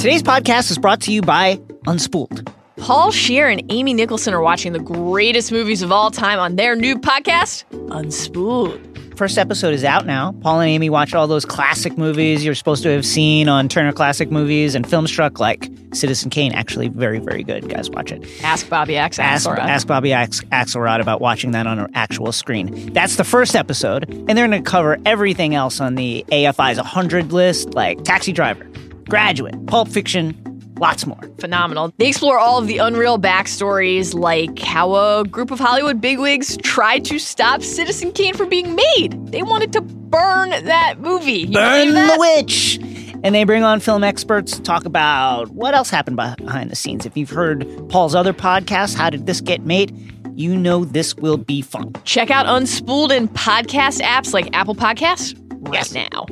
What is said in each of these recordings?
Today's podcast is brought to you by Unspooled. Paul Scheer and Amy Nicholson are watching the greatest movies of all time on their new podcast, Unspooled. First episode is out now. Paul and Amy watched all those classic movies you're supposed to have seen on Turner Classic Movies and Filmstruck, like Citizen Kane. Actually, very, very good. Guys, watch it. Ask Bobby X. Ask, Axelrod. ask Bobby Ax- Axelrod about watching that on an actual screen. That's the first episode, and they're going to cover everything else on the AFI's 100 list, like Taxi Driver, Graduate, Pulp Fiction, lots more. Phenomenal. They explore all of the unreal backstories, like how a group of Hollywood bigwigs tried to stop Citizen Kane from being made. They wanted to burn that movie. You Burn that? the witch. And they bring on film experts to talk about what else happened behind the scenes. If you've heard Paul's other podcast, How Did This Get Made? You know this will be fun. Check out Unspooled in podcast apps like Apple Podcasts right Yes. now.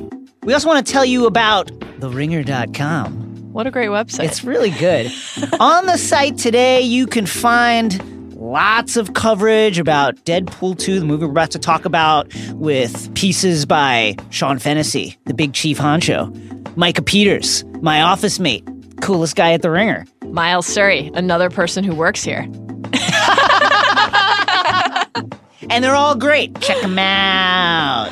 We also want to tell you about TheRinger.com. What a great website. It's really good. On the site today, you can find lots of coverage about Deadpool 2, the movie we're about to talk about, with pieces by Sean Fennessy, the big chief honcho, Micah Peters, my office mate, coolest guy at The Ringer. Miles Surrey, another person who works here. And they're all great. Check them out.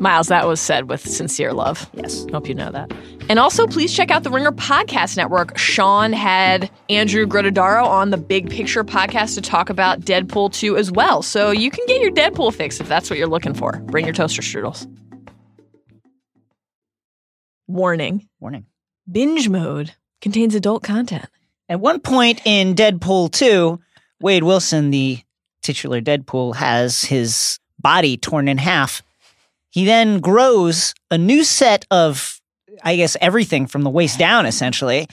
Miles, that was said with sincere love. Yes. Hope you know that. And also, please check out the Ringer Podcast Network. Sean had Andrew Gruttadaro on the Big Picture podcast to talk about Deadpool 2 as well. So you can get your Deadpool fix if that's what you're looking for. Bring your toaster strudels. Warning Warning. binge mode contains adult content. At one point in Deadpool 2, Wade Wilson, the titular Deadpool, has his body torn in half. He then grows a new set of, I guess, everything from the waist down, essentially.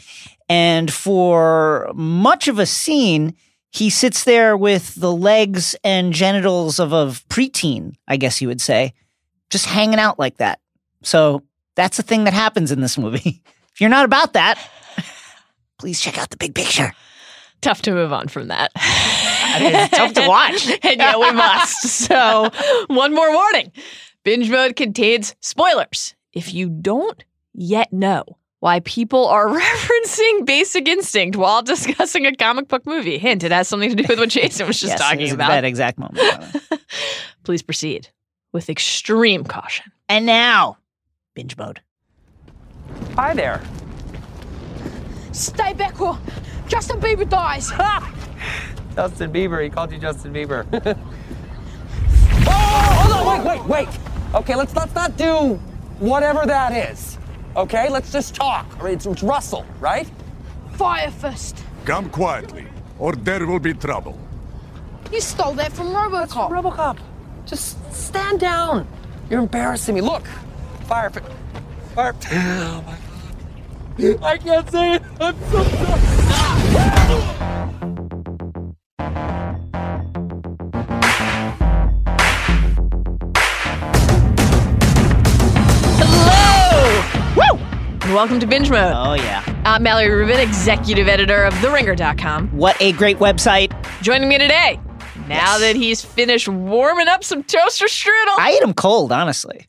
And for much of a scene, he sits there with the legs and genitals of a preteen, I guess you would say, just hanging out like that. So that's the thing that happens in this movie. If you're not about that, please check out the big picture. Tough to move on from that. I mean, it's tough to watch. and yeah, we must. So, one more warning binge mode contains spoilers. If you don't yet know why people are referencing Basic Instinct while discussing a comic book movie, hint, it has something to do with what Jason was just Yes, talking was at about. that exact moment. Please proceed with extreme caution. and now, binge mode. Hi there. Stay back or Justin Bieber dies. Justin Bieber. He called you Justin Bieber. oh, hold on. Wait, wait, wait. Okay, let's let's not do whatever that is. Okay, let's just talk. It's, it's Russell, right? Fire fist. Come quietly, or there will be trouble. You stole that from Robocop. RoboCop. Just stand down. You're embarrassing me. Look, fire. fi- Fire. Oh my God. I can't say it. I'm so sorry. Hello! And welcome to Binge Mode. Oh, yeah. I'm Mallory Rubin, executive editor of TheRinger.com. What a great website. Joining me today, now Yes. that he's finished warming up some toaster strudel. I eat them cold, honestly.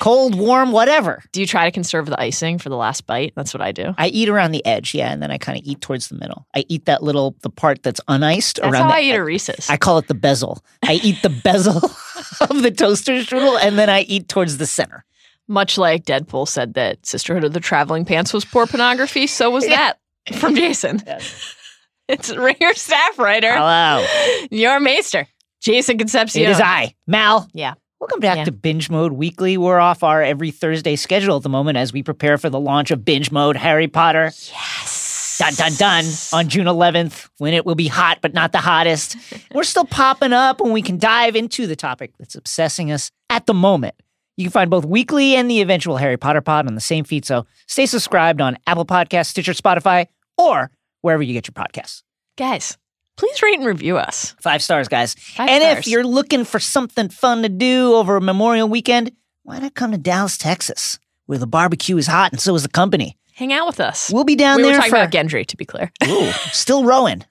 Cold, warm, whatever. Do you try to conserve the icing for the last bite? That's what I do. I eat around the edge, yeah, and then I kind of eat towards the middle. I eat that little, the part that's uniced That's around how the I eat a Reese's. I call it the bezel. I eat the bezel of the toaster strudel, and then I eat towards the center. Much like Deadpool said that Sisterhood of the Traveling Pants was poor pornography, so was that from Jason. Yes. It's Ringer staff writer, Hello. your maester, Jason Concepcion. It is I, Mal. Yeah. Welcome back Yeah. to Binge Mode Weekly. We're off our every Thursday schedule at the moment as we prepare for the launch of Binge Mode Harry Potter. Yes. Dun dun dun on June 11th when it will be hot but not the hottest. We're still popping up and we can dive into the topic that's obsessing us at the moment. You can find both weekly and the eventual Harry Potter pod on the same feed, so stay subscribed on Apple Podcasts, Stitcher, Spotify, or wherever you get your podcasts. Guys, please rate and review us. Five stars, guys. Five and stars. if you're looking for something fun to do over Memorial Weekend, why not come to Dallas, Texas, where the barbecue is hot and so is the company? Hang out with us. We'll be down we there were talking for about Gendry, to be clear. Ooh, still rowing.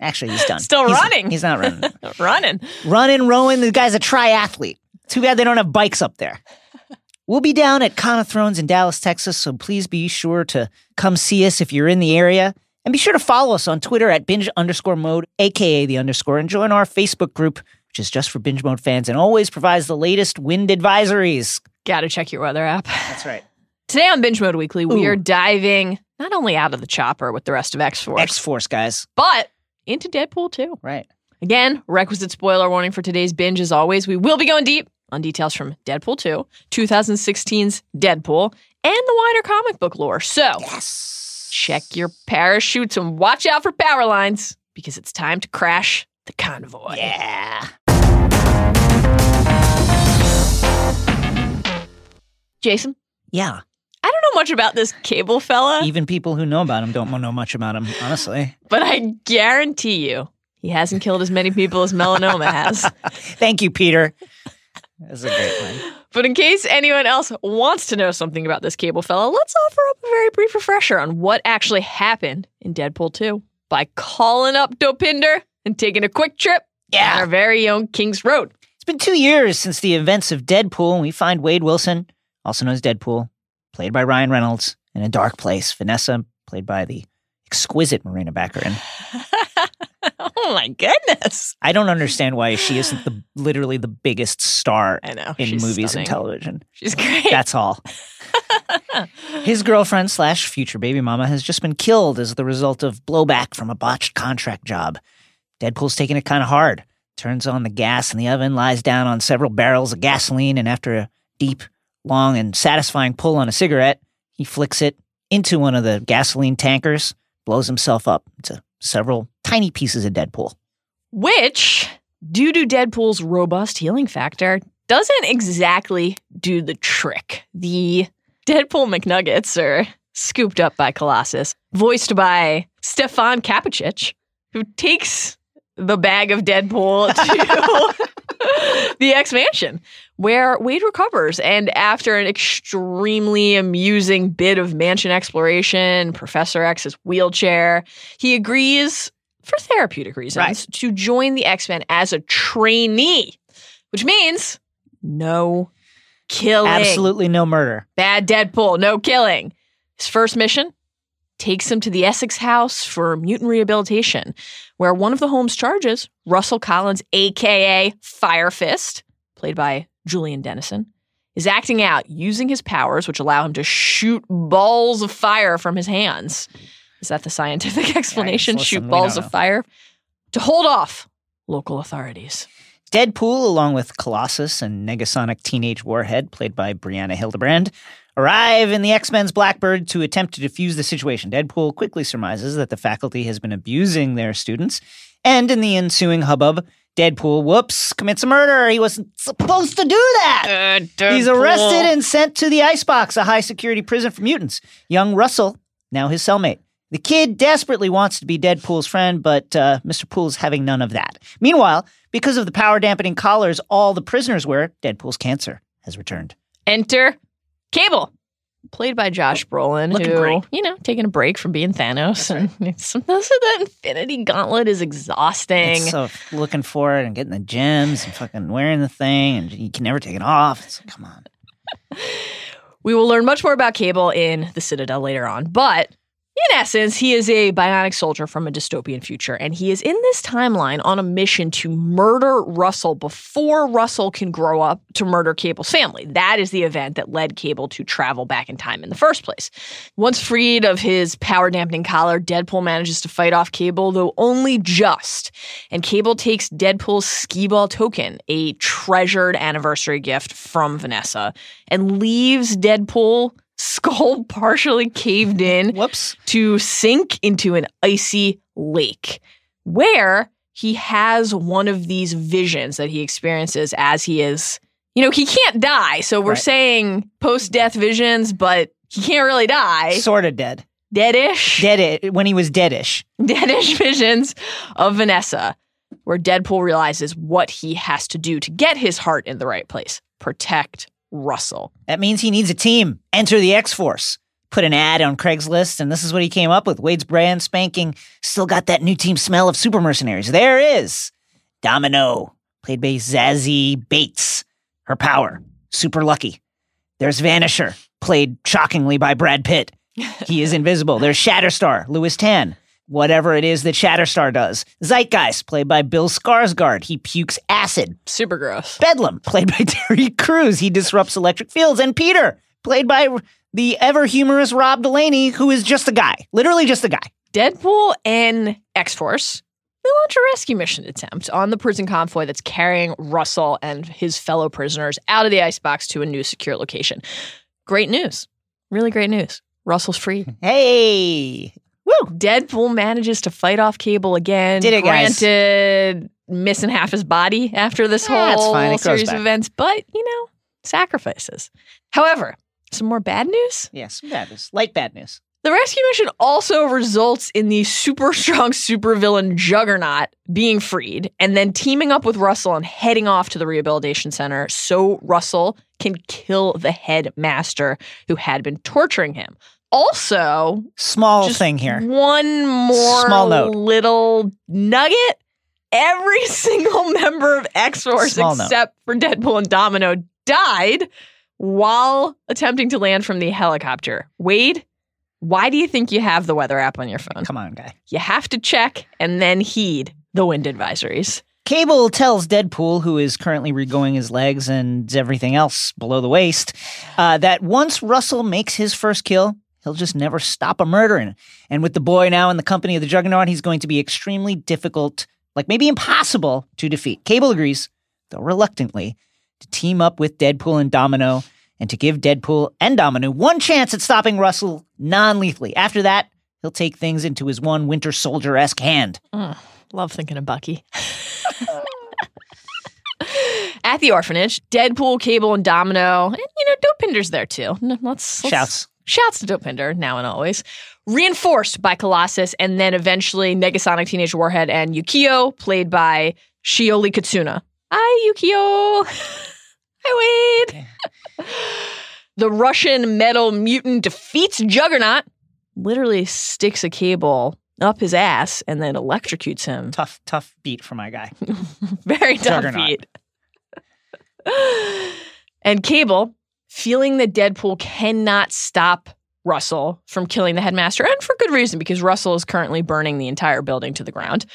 Actually, he's done. Still He's- running. He's not running. Running. running, rowing. The guy's a triathlete. Too bad they don't have bikes up there. We'll be down at Con of Thrones in Dallas, Texas, so please be sure to come see us if you're in the area. And be sure to follow us on Twitter at binge underscore mode, aka the underscore, and join our Facebook group, which is just for binge mode fans and always provides the latest wind advisories. Gotta check your weather app. That's right. Today on Binge Mode Weekly, we Ooh. are diving not only out of the chopper with the rest of X Force, X Force, guys. but into Deadpool too. Right. Again, requisite spoiler warning for today's binge as always. We will be going deep on details from Deadpool 2, 2016's Deadpool, and the wider comic book lore. So Yes. check your parachutes and watch out for power lines because it's time to crash the convoy. Yeah. Jason, Yeah. I don't know much about this cable fella, Even people who know about him don't know much about him, honestly. but I guarantee you he hasn't killed as many people as melanoma has. Thank you, Peter. That's a great one. But in case anyone else wants to know something about this cable fella, let's offer up a very brief refresher on what actually happened in Deadpool 2 by calling up Dopinder and taking a quick trip down our very own King's Road. It's been two years since the events of Deadpool, and we find Wade Wilson, also known as Deadpool, played by Ryan Reynolds, in a dark place. Vanessa, played by the exquisite Morena Baccarin. oh my goodness. I don't understand why she isn't the literally the biggest star I know. in movies stunning. and television. She's great. That's all. His girlfriend slash future baby mama has just been killed as the result of blowback from a botched contract job. Deadpool's taking it kind of hard. Turns on the gas in the oven, lies down on several barrels of gasoline, and after a deep, long, and satisfying pull on a cigarette, he flicks it into one of the gasoline tankers, blows himself up into several tiny pieces of Deadpool. Which, due to Deadpool's robust healing factor, doesn't exactly do the trick. The Deadpool McNuggets are scooped up by Colossus, voiced by Stefan Kapicic, who takes the bag of Deadpool to the X Mansion, where Wade recovers. And after an extremely amusing bit of mansion exploration, Professor X's wheelchair, he agrees for therapeutic reasons Right. to join the X Men as a trainee, which means no killing. Absolutely no murder. Bad Deadpool, no killing. His first mission takes him to the Essex House for mutant rehabilitation, where one of the home's charges, Russell Collins, aka Fire Fist, played by Julian Dennison, is acting out using his powers, which allow him to shoot balls of fire from his hands. Is that the scientific explanation? listen, shoot balls of fire to hold off local authorities. Deadpool, along with Colossus and Negasonic Teenage Warhead, played by Brianna Hildebrand, arrive in the X Men's Blackbird to attempt to defuse the situation. Deadpool quickly surmises that the faculty has been abusing their students, and in the ensuing hubbub, Deadpool, whoops, commits a murder. He wasn't supposed to do that. He's arrested and sent to the Icebox, a high security prison for mutants. Young Russell, now his cellmate. The kid desperately wants to be Deadpool's friend, but uh, Mr. Pool's having none of that. Meanwhile, because of the power dampening collars all the prisoners wear, Deadpool's cancer has returned. Enter Cable, played by Josh Brolin, Looking who, great. you know, taking a break from being Thanos. And sometimes that Infinity Gauntlet is exhausting. It's so looking for it and getting the gems and fucking wearing the thing, and you can never take it off. It's, come on. we will learn much more about Cable in the Citadel later on, but in essence, he is a bionic soldier from a dystopian future, and he is in this timeline on a mission to murder Russell before Russell can grow up to murder Cable's family. That is the event that led Cable to travel back in time in the first place. Once freed of his power dampening collar, Deadpool manages to fight off Cable, though only just. And Cable takes Deadpool's skee ball token, a treasured anniversary gift from Vanessa, and leaves Deadpool skull partially caved in Whoops. to sink into an icy lake where he has one of these visions that he experiences as he is you know he can't die so we're Right. saying post death visions but he can't really die Sort of dead. deadish Dead when he was deadish. deadish visions of Vanessa where Deadpool realizes what he has to do to get his heart in the right place protect Russell That means he needs a team. Enter the X Force. Put an ad on Craigslist, and this is what he came up with. Wade's brand spanking, still got that new team smell of super mercenaries. There is Domino, played by Zazie Beetz. Her power, super lucky. There's Vanisher, played shockingly by Brad Pitt. He is invisible. There's Shatterstar, Lewis Tan. Whatever it is that Shatterstar does. Zeitgeist, played by Bill Skarsgård. He pukes acid. Super gross. Bedlam, played by Terry Crews. He disrupts electric fields. And Peter, played by the ever humorous Rob Delaney, who is just a guy. Literally just a guy. Deadpool and X Force they launch a rescue mission attempt on the prison convoy that's carrying Russell and his fellow prisoners out of the icebox to a new secure location. Great news. Really great news. Russell's free. Hey. Woo! Deadpool manages to fight off Cable again. Did it, guys. Granted, missing half his body after this Yeah, whole. Series back. of events, but you know, sacrifices. However, some more bad news. Yes, bad news. Light bad news. The rescue mission also results in the super strong supervillain Juggernaut being freed and then teaming up with Russell and heading off to the rehabilitation center so Russell can kill the headmaster who had been torturing him. Also, Small just thing here. One more Small note. little nugget. Every single member of X Force Small note. except for Deadpool and Domino died while attempting to land from the helicopter. Wade, why do you think you have the weather app on your phone? Come on, guy. You have to check and then heed the wind advisories. Cable tells Deadpool, who is currently regoing his legs and everything else below the waist, uh, that once Russell makes his first kill, he'll just never stop a murdering. And with the boy now in the company of the Juggernaut, he's going to be extremely difficult, like maybe impossible, to defeat. Cable agrees, though reluctantly, to team up with Deadpool and Domino and to give Deadpool and Domino one chance at stopping Russell non lethally. After that, he'll take things into his one Winter Soldier esque hand. Mm, love thinking of Bucky. At the orphanage, Deadpool, Cable, and Domino, and you know, Dopinder's there too. N- Let's, let's Shouts. Shouts to Dopinder now and always. Reinforced by Colossus and then eventually Negasonic Teenage Warhead and Yukio, played by Shioli Kutsuna. Hi, Yukio. Hi, Wade. the Russian metal mutant defeats Juggernaut, literally sticks a cable up his ass, and then electrocutes him. Tough, tough beat for my guy. Very tough Juggernaut. beat. and Cable, feeling that Deadpool cannot stop Russell from killing the headmaster, and for good reason, because Russell is currently burning the entire building to the ground,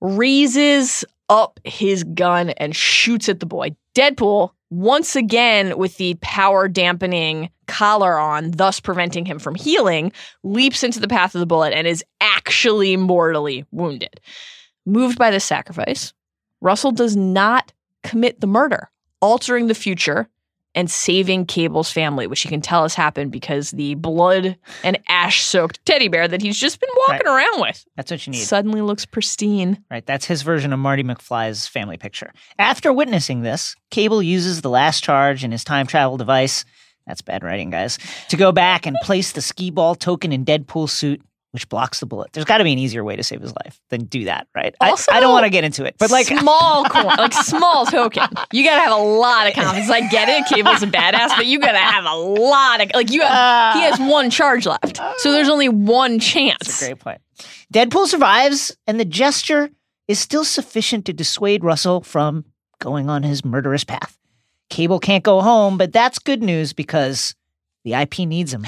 raises up his gun and shoots at the boy. Deadpool, once again with the power dampening collar on, thus preventing him from healing, leaps into the path of the bullet and is actually mortally wounded. Moved by this sacrifice, Russell does not commit the murder, altering the future and saving Cable's family, which you can tell has happened because the blood and ash soaked teddy bear that he's just been walking around with That's what you need. suddenly looks pristine. Right, that's his version of Marty McFly's family picture. After witnessing this, Cable uses the last charge in his time travel device. That's bad writing, guys. To go back and place the skee ball token in Deadpool's suit, which blocks the bullet. There's got to be an easier way to save his life than do that, right? I- Also- I, don't want to get into it, but like, small coin, like small token. You gotta have a lot of confidence. I get it, Cable's a badass, but you gotta have a lot of like you have. he has uh. one charge left, so there's only one chance. That's a great point. Deadpool survives, and the gesture is still sufficient to dissuade Russell from going on his murderous path. Cable can't go home, but that's good news because the IP needs him.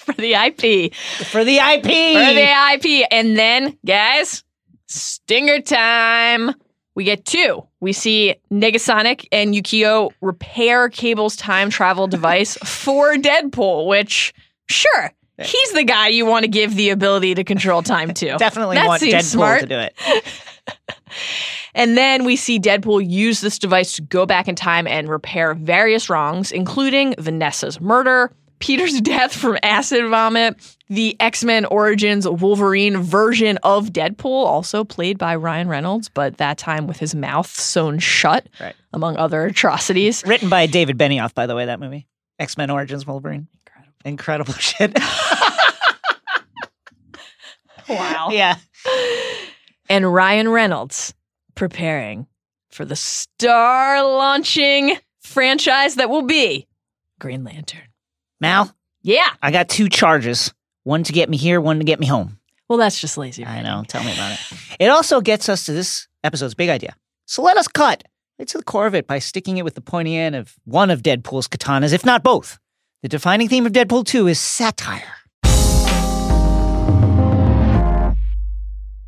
for the IP. For the IP! For the IP. And then, guys, stinger time. We get two. We see Negasonic and Yukio repair Cable's time travel device for Deadpool, which, sure, he's the guy you want to give the ability to control time to. Definitely That want Deadpool smart. to do it. And then we see Deadpool use this device to go back in time and repair various wrongs, including Vanessa's murder, Peter's death from acid vomit, the X Men Origins Wolverine version of Deadpool, also played by Ryan Reynolds, but that time with his mouth sewn shut, Right. among other atrocities. Written by David Benioff, by the way, that movie. X Men Origins Wolverine. Incredible. Incredible shit. Wow. yeah. And Ryan Reynolds preparing for the star launching franchise that will be Green Lantern. Mal, Yeah. I got two charges. One to get me here, one to get me home. Well, that's just lazy. I know. Tell me about it. It also gets us to this episode's big idea. So let us cut right to the core of it by sticking it with the pointy end of one of Deadpool's katanas, if not both. The defining theme of Deadpool 2 is satire.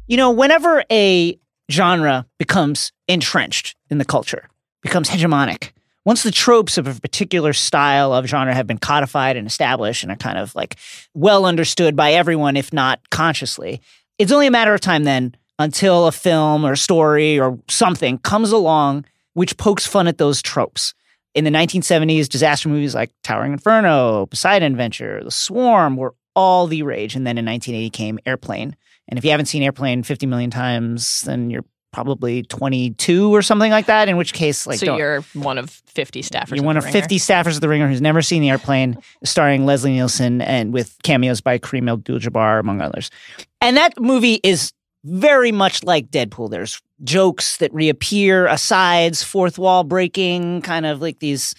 You know, whenever a genre becomes entrenched in the culture, becomes hegemonic, once the tropes of a particular style of genre have been codified and established and are kind of like well understood by everyone, if not consciously, it's only a matter of time then until a film or a story or something comes along which pokes fun at those tropes. In the 1970s, disaster movies like Towering Inferno, Poseidon Adventure, The Swarm were all the rage. And then in 1980 came Airplane. And if you haven't seen Airplane 50 million times, then you're probably 22 or something like that. In which case, like, so you're one of 50 staffers. you're one of 50 staffers of The Ringer who's never seen the airplane, starring Leslie Nielsen and with cameos by Kareem Abdul-Jabbar, among others. And that movie is very much like Deadpool. There's jokes that reappear, asides, fourth wall breaking, kind of like these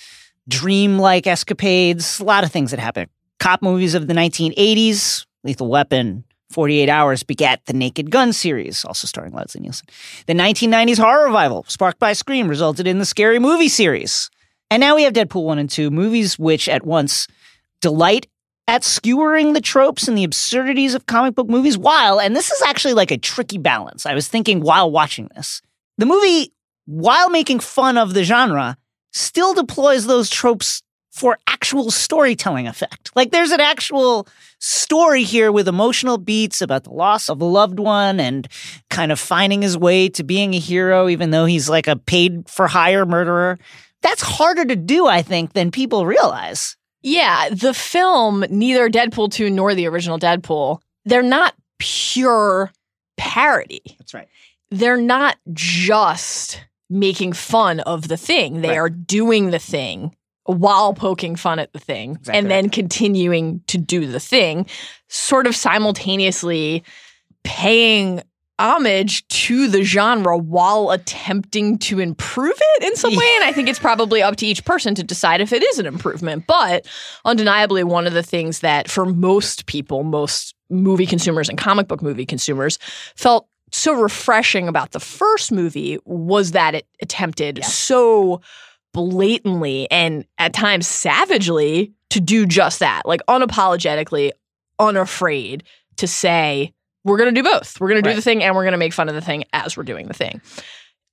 dream-like escapades. A lot of things that happen. Cop movies of the 1980s, Lethal Weapon, 48 Hours begat the Naked Gun series, also starring Leslie Nielsen. The 1990s horror revival, sparked by Scream, resulted in the Scary Movie series. And now we have Deadpool 1 and 2, movies which at once delight at skewering the tropes and the absurdities of comic book movies while, and this is actually like a tricky balance. I was thinking while watching this, the movie, while making fun of the genre, still deploys those tropes for actual storytelling effect. Like there's an actual story here with emotional beats about the loss of a loved one and kind of finding his way to being a hero, even though he's like a paid for hire murderer. That's harder to do, I think, than people realize. Yeah, the film, neither Deadpool 2 nor the original Deadpool, they're not pure parody. That's right. They're not just making fun of the thing. They Right. are doing the thing while poking fun at the thing Exactly and then continuing to do the thing, sort of simultaneously paying homage to the genre while attempting to improve it in some way. And I think it's probably up to each person to decide if it is an improvement. But undeniably, one of the things that for most people, most movie consumers and comic book movie consumers felt so refreshing about the first movie was that it attempted so blatantly and at times savagely to do just that, like unapologetically, unafraid to say, we're going to do both. We're going to do Right. the thing and we're going to make fun of the thing as we're doing the thing.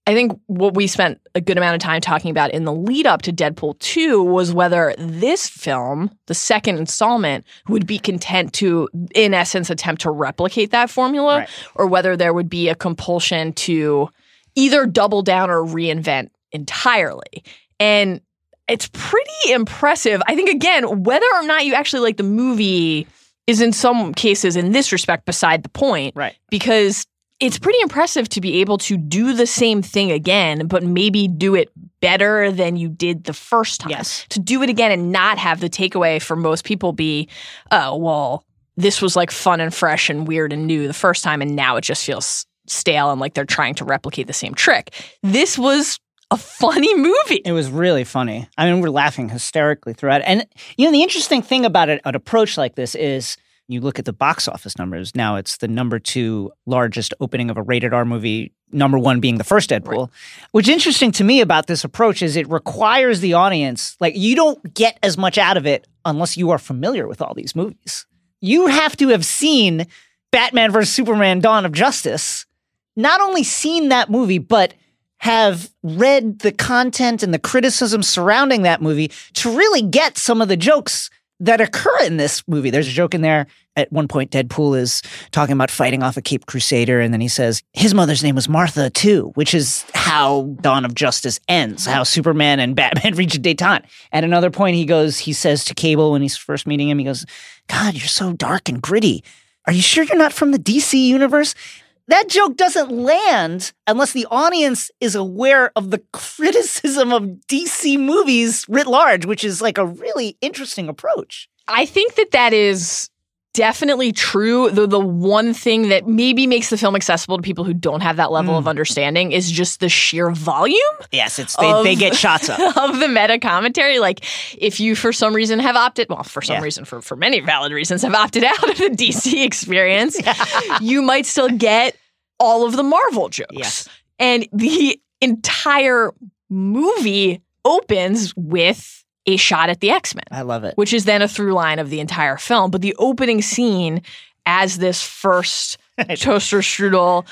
I think what we spent a good amount of time talking about in the lead up to Deadpool 2 was whether this film, the second installment, would be content to, in essence, attempt to replicate that formula, Right. or whether there would be a compulsion to either double down or reinvent entirely. And it's pretty impressive. I think, again, whether or not you actually like the movie is in some cases, in this respect, beside the point Right. because it's pretty impressive to be able to do the same thing again, but maybe do it better than you did the first time. Yes. To do it again and not have the takeaway for most people be, oh, well, this was like fun and fresh and weird and new the first time, and now it just feels stale and like they're trying to replicate the same trick. This was a funny movie. It was really funny. I mean, we're laughing hysterically throughout. And you know, the interesting thing about it, an approach like this is you look at the box office numbers. Now it's the number two largest opening of a rated R movie, number one being the first Deadpool. What's interesting to me about this approach is it requires the audience, like, you don't get as much out of it unless you are familiar with all these movies. You have to have seen Batman vs. Superman Dawn of Justice, not only seen that movie, but have read the content and the criticism surrounding that movie to really get some of the jokes that occur in this movie. There's a joke in there. At one point, Deadpool is talking about fighting off a Cape Crusader, and then he says his mother's name was Martha too, which is how Dawn of Justice ends, how Superman and Batman reach a detente. At another point, he goes, he says to Cable when he's first meeting him, he goes, "God, you're so dark and gritty. Are you sure you're not from the DC universe?" That joke doesn't land unless the audience is aware of the criticism of DC movies writ large, which is like a really interesting approach. I think that that is definitely true. The the one thing that maybe makes the film accessible to people who don't have that level of hmm. understanding is just the sheer volume Yes, it's they, Of- they get shots up. of the meta commentary. Like if you for some reason have opted, well, for some Yeah. reason, for for many valid reasons, have opted out of the DC experience, you might still get all of the Marvel jokes. Yes. And the entire movie opens with a shot at the X Men, I love it. which is then a through line of the entire film. But the opening scene, as this first toaster strudel,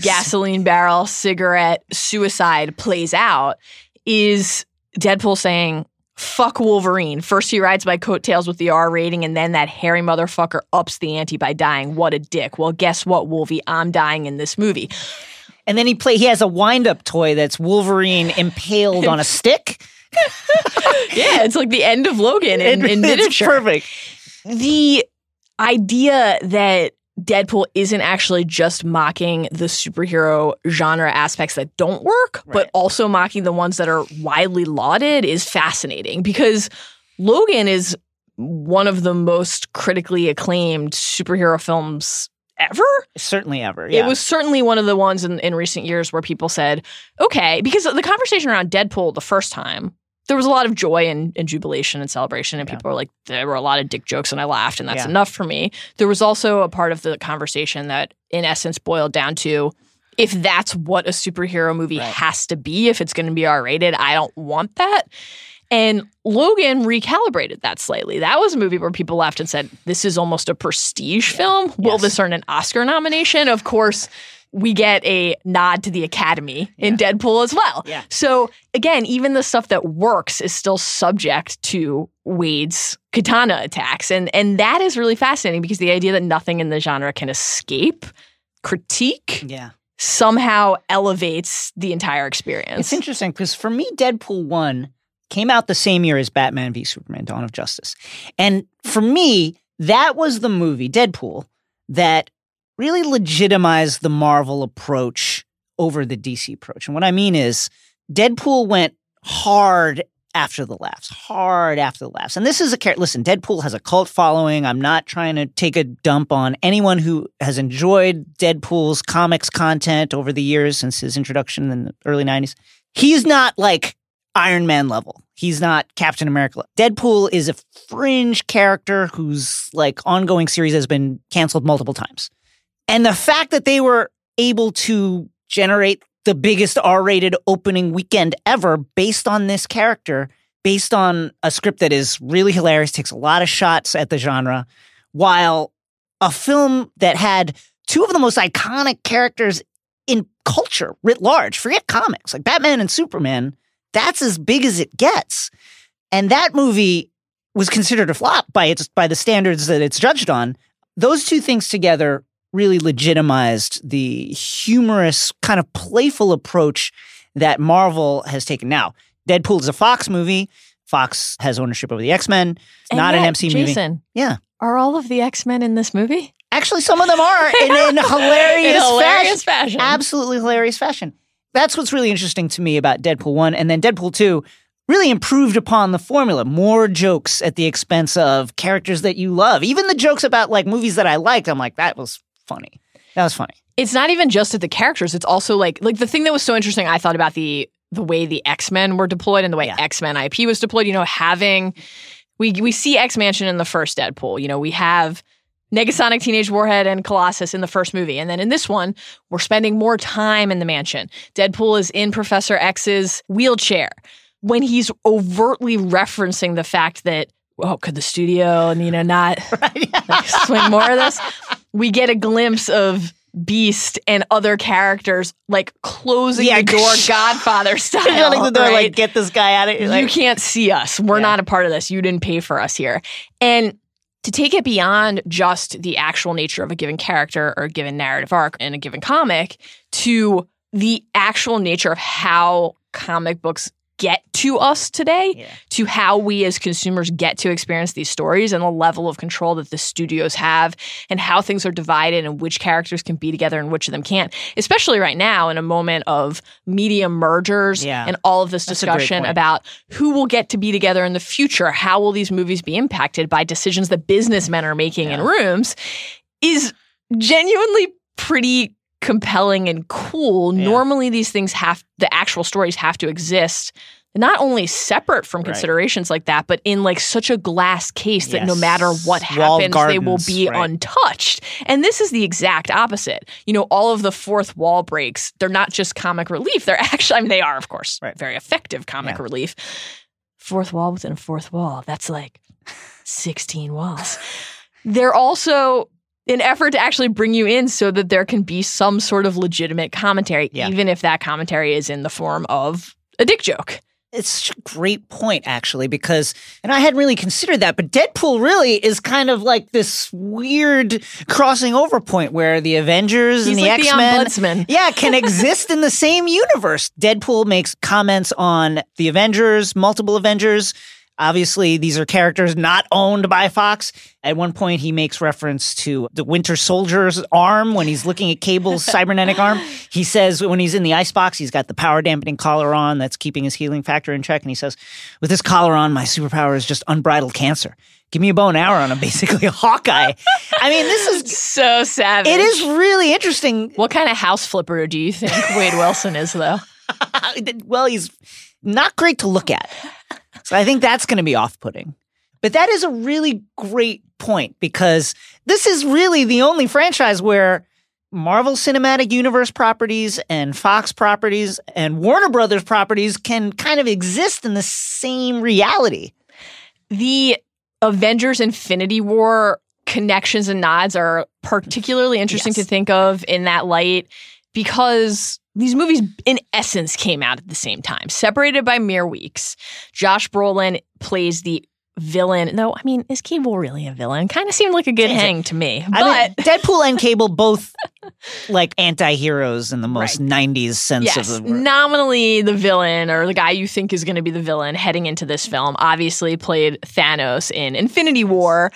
gasoline barrel, cigarette, suicide plays out, is Deadpool saying, Fuck Wolverine. First, he rides my coattails with the R rating, and then that hairy motherfucker ups the ante by dying. What a dick. Well, guess what, Wolvie? I'm dying in this movie. And then he play. He has a wind-up toy that's Wolverine impaled on a stick. Yeah, it's like the end of Logan in, in it's miniature. perfect. the idea that Deadpool isn't actually just mocking the superhero genre aspects that don't work, but also mocking the ones that are widely lauded is fascinating because Logan is one of the most critically acclaimed superhero films ever. Certainly ever. Yeah. It was certainly one of the ones in, in recent years where people said, okay, because the conversation around Deadpool the first time, there was a lot of joy and, and jubilation and celebration, and Yeah. people were like, there were a lot of dick jokes, and I laughed, and that's Yeah. enough for me. There was also a part of the conversation that, in essence, boiled down to if that's what a superhero movie Right. has to be, if it's going to be R rated, I don't want that. And Logan recalibrated that slightly. That was a movie where people laughed and said, This is almost a prestige film. Will Yes. this earn an Oscar nomination? Of course, we get a nod to the Academy in Deadpool as well. Yeah. So, again, even the stuff that works is still subject to Wade's katana attacks. And, and that is really fascinating because the idea that nothing in the genre can escape critique yeah. somehow elevates the entire experience. It's interesting because for me, Deadpool 1 came out the same year as Batman v Superman Dawn of Justice. And for me, that was the movie, Deadpool, that really legitimized the Marvel approach over the DC approach. And what I mean is, Deadpool went hard after the laughs, hard after the laughs. And this is a character. Listen, Deadpool has a cult following. I'm not trying to take a dump on anyone who has enjoyed Deadpool's comics content over the years since his introduction in the early 90s. He's not like Iron Man level. He's not Captain America. Deadpool is a fringe character whose like ongoing series has been canceled multiple times. And the fact that they were able to generate the biggest R-rated opening weekend ever based on this character, based on a script that is really hilarious, takes a lot of shots at the genre, while a film that had two of the most iconic characters in culture writ large, forget comics, like Batman and Superman, that's as big as it gets. And that movie was considered a flop by its by the standards that it's judged on. Those two things together really legitimized the humorous, kind of playful approach that Marvel has taken. Now, Deadpool is a Fox movie. Fox has ownership over the X Men. It's not yet, an MC movie. Jason, Yeah. are all of the X Men in this movie? Actually, some of them are in, in hilarious, in hilarious fashion. fashion. Absolutely hilarious fashion. That's what's really interesting to me about Deadpool 1. And then Deadpool 2 really improved upon the formula. More jokes at the expense of characters that you love. Even the jokes about like movies that I liked, I'm like, that was funny. That was funny. It's not even just at the characters. It's also like like the thing that was so interesting. I thought about the the way the X Men were deployed and the way Yeah. X Men IP was deployed. You know, having we we see X Mansion in the first Deadpool. You know, we have Negasonic Teenage Warhead and Colossus in the first movie. And then in this one, we're spending more time in the mansion. Deadpool is in Professor X's wheelchair. When he's overtly referencing the fact that, oh, could the studio, you know, not like, swing more of this? We get a glimpse of Beast and other characters like closing Yeah, the door Godfather style. Shutting the door, right? like, get this guy out of here. you can't see us. We're Yeah. not a part of this. You didn't pay for us here. And to take it beyond just the actual nature of a given character or a given narrative arc in a given comic to the actual nature of how comic books get to us today, Yeah. to how we as consumers get to experience these stories and the level of control that the studios have and how things are divided and which characters can be together and which of them can't. Especially right now in a moment of media mergers Yeah. and all of this That's discussion about who will get to be together in the future, how will these movies be impacted by decisions that businessmen are making in rooms is genuinely pretty compelling and cool. Yeah. Normally these things have the actual stories have to exist not only separate from Right. considerations like that, but in like such a glass case that no matter what happens, they will be right. untouched. And this is the exact opposite. You know, all of the fourth wall breaks, they're not just comic relief. They're actually, I mean, they are, of course, Right. very effective comic Yeah. relief. Fourth wall within a fourth wall. That's like 16 walls. They're also an effort to actually bring you in so that there can be some sort of legitimate commentary, Yeah. even if that commentary is in the form of a dick joke. It's such a great point, actually, because, and I hadn't really considered that, but Deadpool really is kind of like this weird crossing over point where the Avengers He's and the like the X Men, yeah, can exist in the same universe. Deadpool makes comments on the Avengers, multiple Avengers. Obviously, these are characters not owned by Fox. At one point, he makes reference to the Winter Soldier's arm when he's looking at Cable's cybernetic arm. He says when he's in the icebox, he's got the power dampening collar on that's keeping his healing factor in check. And he says, With this collar on, my superpower is just unbridled cancer. Give me a bow and arrow, and I'm basically a Hawkeye. I mean, this is. So savage. It is really interesting. What kind of house flipper do you think Wade Wilson is, though? well, he's not great to look at. So I think that's going to be off putting. But that is a really great point because this is really the only franchise where Marvel Cinematic Universe properties and Fox properties and Warner Brothers properties can kind of exist in the same reality. The Avengers Infinity War connections and nods are particularly interesting Yes. to think of in that light because these movies, in essence, came out at the same time, separated by mere weeks. Josh Brolin plays the villain. Though, I mean, is Cable really a villain? Kind of seemed like a good Seems hang to me. But I mean, Deadpool and Cable both like anti-heroes in the most 90s sense yes, of the word. nominally the villain or the guy you think is going to be the villain heading into this film, obviously played Thanos in Infinity War.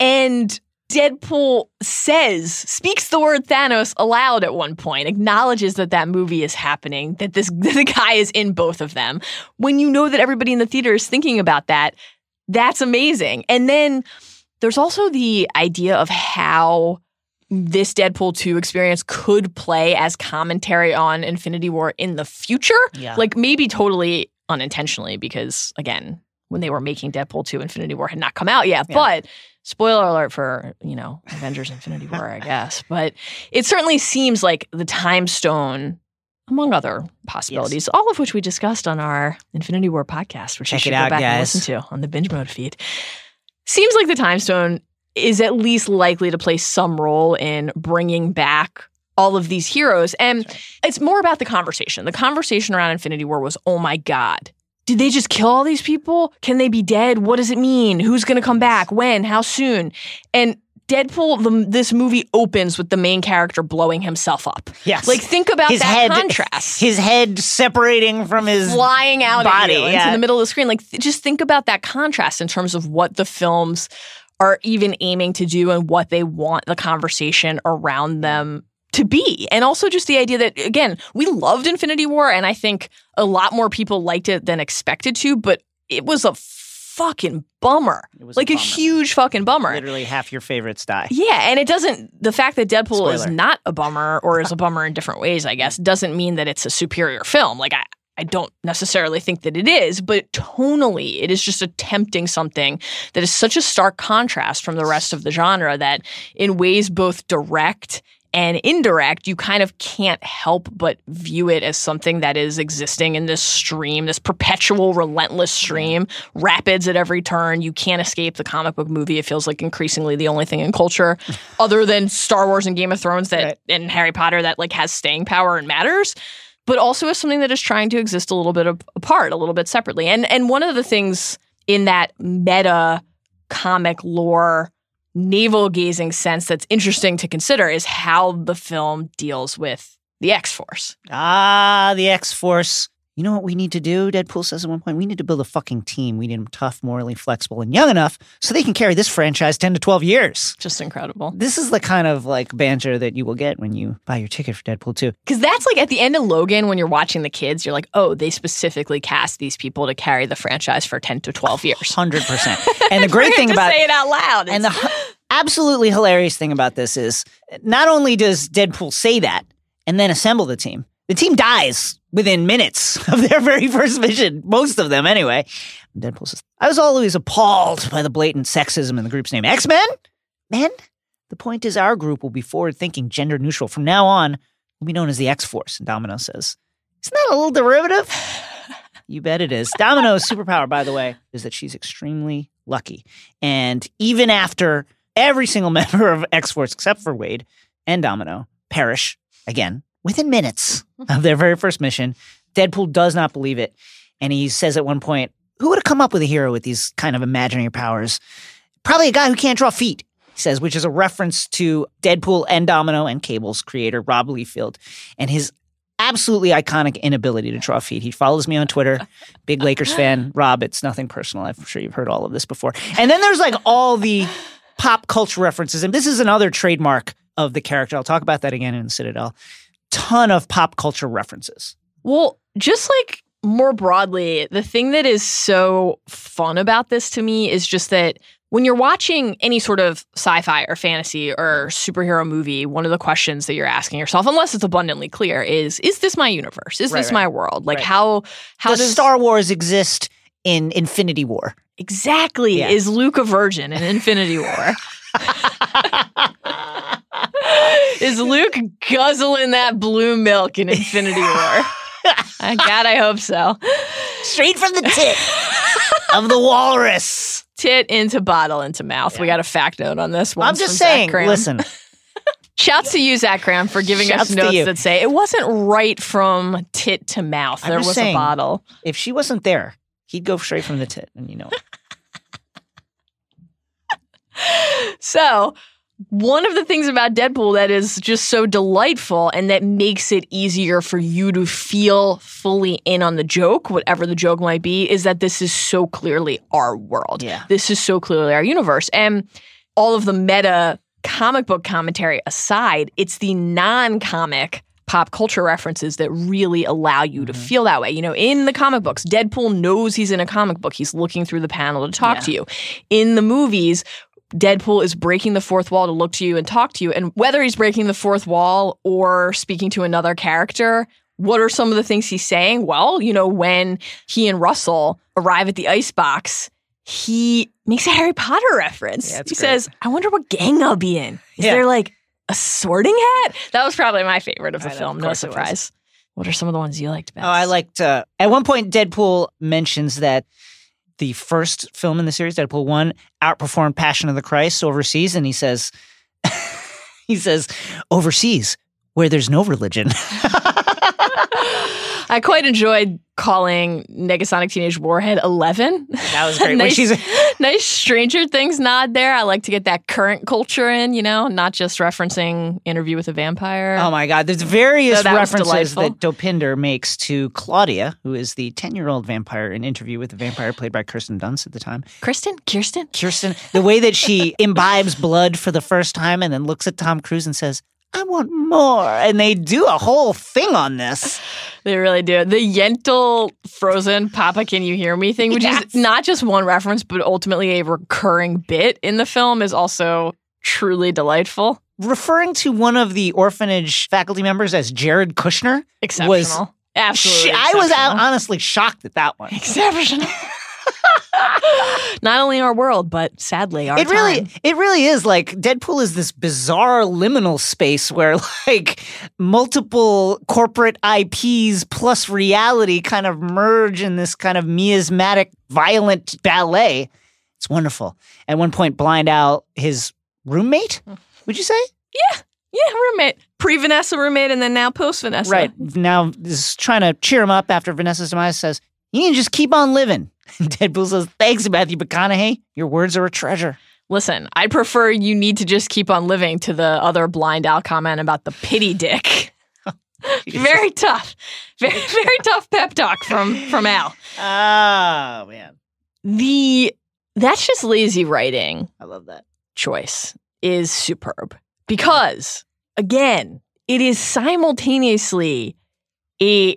And Deadpool says, speaks the word Thanos aloud at one point, acknowledges that that movie is happening, that this that the guy is in both of them. When you know that everybody in the theater is thinking about that, that's amazing. And then there's also the idea of how this Deadpool 2 experience could play as commentary on Infinity War in the future. Yeah. Like maybe totally unintentionally, because again, when they were making Deadpool 2, Infinity War had not come out yet. Yeah. But spoiler alert for, you know, Avengers Infinity War, I guess. But it certainly seems like the time stone. Among other possibilities, all of which we discussed on our Infinity War podcast, which Check you should it out, go back and listen to on the binge mode feed. Seems like the time stone is at least likely to play some role in bringing back all of these heroes. And it's more about the conversation. The conversation around Infinity War was, oh my God, did they just kill all these people? Can they be dead? What does it mean? Who's going to come back? When? How soon? And Deadpool, the, this movie opens with the main character blowing himself up. Yes. Like, think about his that head, contrast His head separating from his flying out body, yeah. into the middle of the screen. Like, th- just think about that contrast in terms of what the films are even aiming to do and what they want the conversation around them to be. And also just the idea that, again, we loved Infinity War, and I think a lot more people liked it than expected to, but it was a fucking bummer. It was like a, bummer. huge fucking bummer. Literally half your favorites die. Yeah, and it doesn't. The fact that Deadpool is not a bummer or is a bummer in different ways, I guess, doesn't mean that it's a superior film. Like I, I don't necessarily think that it is, but tonally, it is just attempting something that is such a stark contrast from the rest of the genre that, in ways both direct and indirect, you kind of can't help but view it as something that is existing in this stream, this perpetual, relentless stream, rapids at every turn. You can't escape the comic book movie. It feels like increasingly the only thing in culture, other than Star Wars and Game of Thrones that Right. and Harry Potter that like has staying power and matters. But also as something that is trying to exist a little bit apart, a little bit separately. And and one of the things in that meta comic lore navel gazing sense that's interesting to consider is how the film deals with the X Force. Ah, the X Force. You know what we need to do? Deadpool says at one point, we need to build a fucking team. We need them tough, morally flexible, and young enough so they can carry this franchise 10 to 12 years. Just incredible. This is the kind of like banter that you will get when you buy your ticket for Deadpool 2. Because that's like at the end of Logan, when you're watching the kids, you're like, oh, they specifically cast these people to carry the franchise for 10 to 12 years. 100%. And the great thing to about say it out loud. And the absolutely hilarious thing about this is not only does Deadpool say that and then assemble the team, the team dies within minutes of their very first mission, most of them anyway. Deadpool says, I was always appalled by the blatant sexism in the group's name. X Men? Men? The point is, our group will be forward thinking, gender neutral. From now on, we'll be known as the X Force. And Domino says, Isn't that a little derivative? You bet it is. Domino's superpower, by the way, is that she's extremely lucky. And even after every single member of X Force, except for Wade and Domino, perish again within minutes of their very first mission, Deadpool does not believe it. And he says at one point, Who would have come up with a hero with these kind of imaginary powers? Probably a guy who can't draw feet, he says, which is a reference to Deadpool and Domino and Cable's creator, Rob Liefeld, and his absolutely iconic inability to draw feet. He follows me on Twitter, big Lakers fan. Rob, it's nothing personal. I'm sure you've heard all of this before. And then there's like all the pop culture references. And this is another trademark of the character. I'll talk about that again in Citadel. Ton of pop culture references. Well, just like more broadly, the thing that is so fun about this to me is just that when you're watching any sort of sci-fi or fantasy or superhero movie, one of the questions that you're asking yourself, unless it's abundantly clear, is is this my universe? Is Right, this right. my world? Like Right. how how does, does Star Wars exist in Infinity War? Exactly Yeah. is Luke a virgin in Infinity War? is Luke guzzling that blue milk in Infinity War? Uh, God, I hope so. Straight from the tip of the walrus. Tit into bottle into mouth. We got a fact note on this one. I'm just saying, listen, Shouts to you, Zach Kram, for giving Shouts us notes that say it wasn't right from tit to mouth. I'm there was saying. a bottle. if she wasn't there, he'd go straight from the tit, and you know it. So, one of the things about Deadpool that is just so delightful and that makes it easier for you to feel fully in on the joke, whatever the joke might be, is that this is so clearly our world. Yeah. This is so clearly our universe. And all of the meta comic book commentary aside, it's the non comic pop culture references that really allow you to Mm-hmm. feel that way. You know, in the comic books, Deadpool knows he's in a comic book. He's looking through the panel to talk Yeah. to you. In the movies, Deadpool is breaking the fourth wall to look to you and talk to you. And whether he's breaking the fourth wall or speaking to another character, what are some of the things he's saying? Well, you know, when he and Russell arrive at the icebox, he makes a Harry Potter reference. Yeah, he great. says, I wonder what gang I'll be in. Is Yeah. there like a sorting hat? That was probably my favorite of the I know, film. of No course it was. surprise. What are some of the ones you liked best? Oh, I liked. Uh, at one point, Deadpool mentions that the first film in the series, Deadpool One, outperformed Passion of the Christ overseas, and he says, he says, overseas where there's no religion. I quite enjoyed calling Negasonic Teenage Warhead 11. That was great. Nice, nice Stranger Things nod there. I like to get that current culture in, you know, not just referencing Interview with a Vampire. Oh my God! There's various So that references that Dopinder makes to Claudia, who is the ten-year-old vampire in Interview with a Vampire, played by Kirsten Dunst at the time. Kristen? Kirsten? Kirsten, the way that she imbibes blood for the first time and then looks at Tom Cruise and says, "I want more," and they do a whole thing on this. They really do. The Yentl Frozen Papa Can You Hear Me thing, which Yes. is not just one reference, but ultimately a recurring bit in the film, is also truly delightful. Referring to one of the orphanage faculty members as Jared Kushner, Exceptional. Absolutely. sh- I was honestly shocked at that one. exceptional. Not only our world, but sadly our it really time. it really is. Like deadpool is this bizarre liminal space where like multiple corporate ips plus reality kind of merge in this kind of miasmatic violent ballet. It's wonderful. At one point blind Al his roommate would you say? Yeah, yeah, roommate. Pre Vanessa roommate and then now post Vanessa. right. Now is trying to cheer him up after vanessa's demise says you need to just keep on living deadpool says thanks matthew mcconaughey your words are a treasure Listen, I prefer you need to just keep on living to the other blind Al comment about the pity dick. very tough. Very very tough pep talk from from Al. oh man The that's just lazy writing i love that choice is superb because again, it is simultaneously a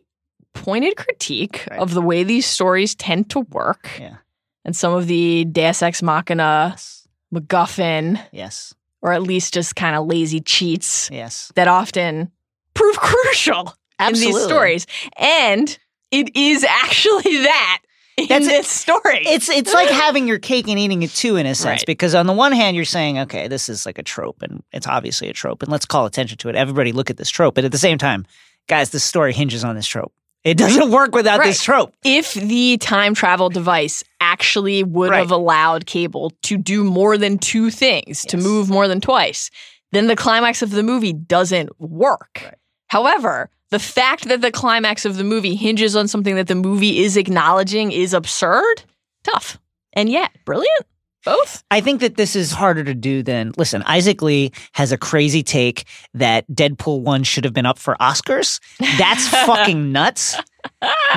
pointed critique Right. of the way these stories tend to work Yeah. and some of the Deus Ex Machina, Yes. MacGuffin, Yes. or at least just kind of lazy cheats Yes. that often prove crucial in these stories. And it is actually that in That's this story. It's it's like having your cake and eating it too in a sense Right. because on the one hand you're saying okay this is like a trope and it's obviously a trope and let's call attention to it everybody look at this trope but at the same time guys this story hinges on this trope it doesn't work without this trope if the time travel device actually would Right. have allowed Cable to do more than two things, to move more than twice, then the climax of the movie doesn't work. Right. However, the fact that the climax of the movie hinges on something that the movie is acknowledging is absurd, tough, and yet brilliant. Both. I think that this is harder to do than listen. Isaac Lee has a crazy take that Deadpool one should have been up for Oscars. That's fucking nuts.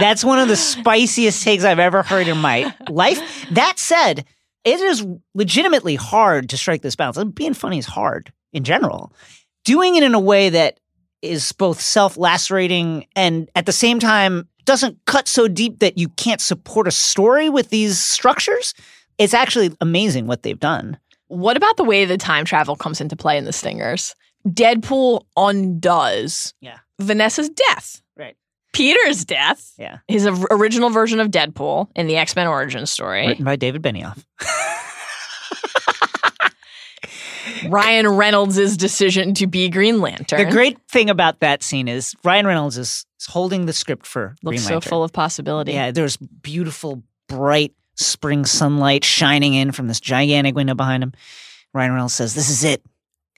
That's one of the spiciest takes I've ever heard in my life. That said, it is legitimately hard to strike this balance. Being funny is hard in general. Doing it in a way that is both self-lacerating and at the same time doesn't cut so deep that you can't support a story with these structures. It's actually amazing what they've done. What about the way the time travel comes into play in the Stingers? Deadpool undoes Yeah. Vanessa's death. Right. Peter's death, Yeah. his original version of Deadpool in the X Men origin story. Written by David Benioff. Ryan Reynolds' decision to be Green Lantern. The great thing about that scene is Ryan Reynolds is, holding the script for looks Green so full of possibility. Yeah, there's beautiful, bright spring sunlight shining in from this gigantic window behind him. Ryan Reynolds says, "This is it.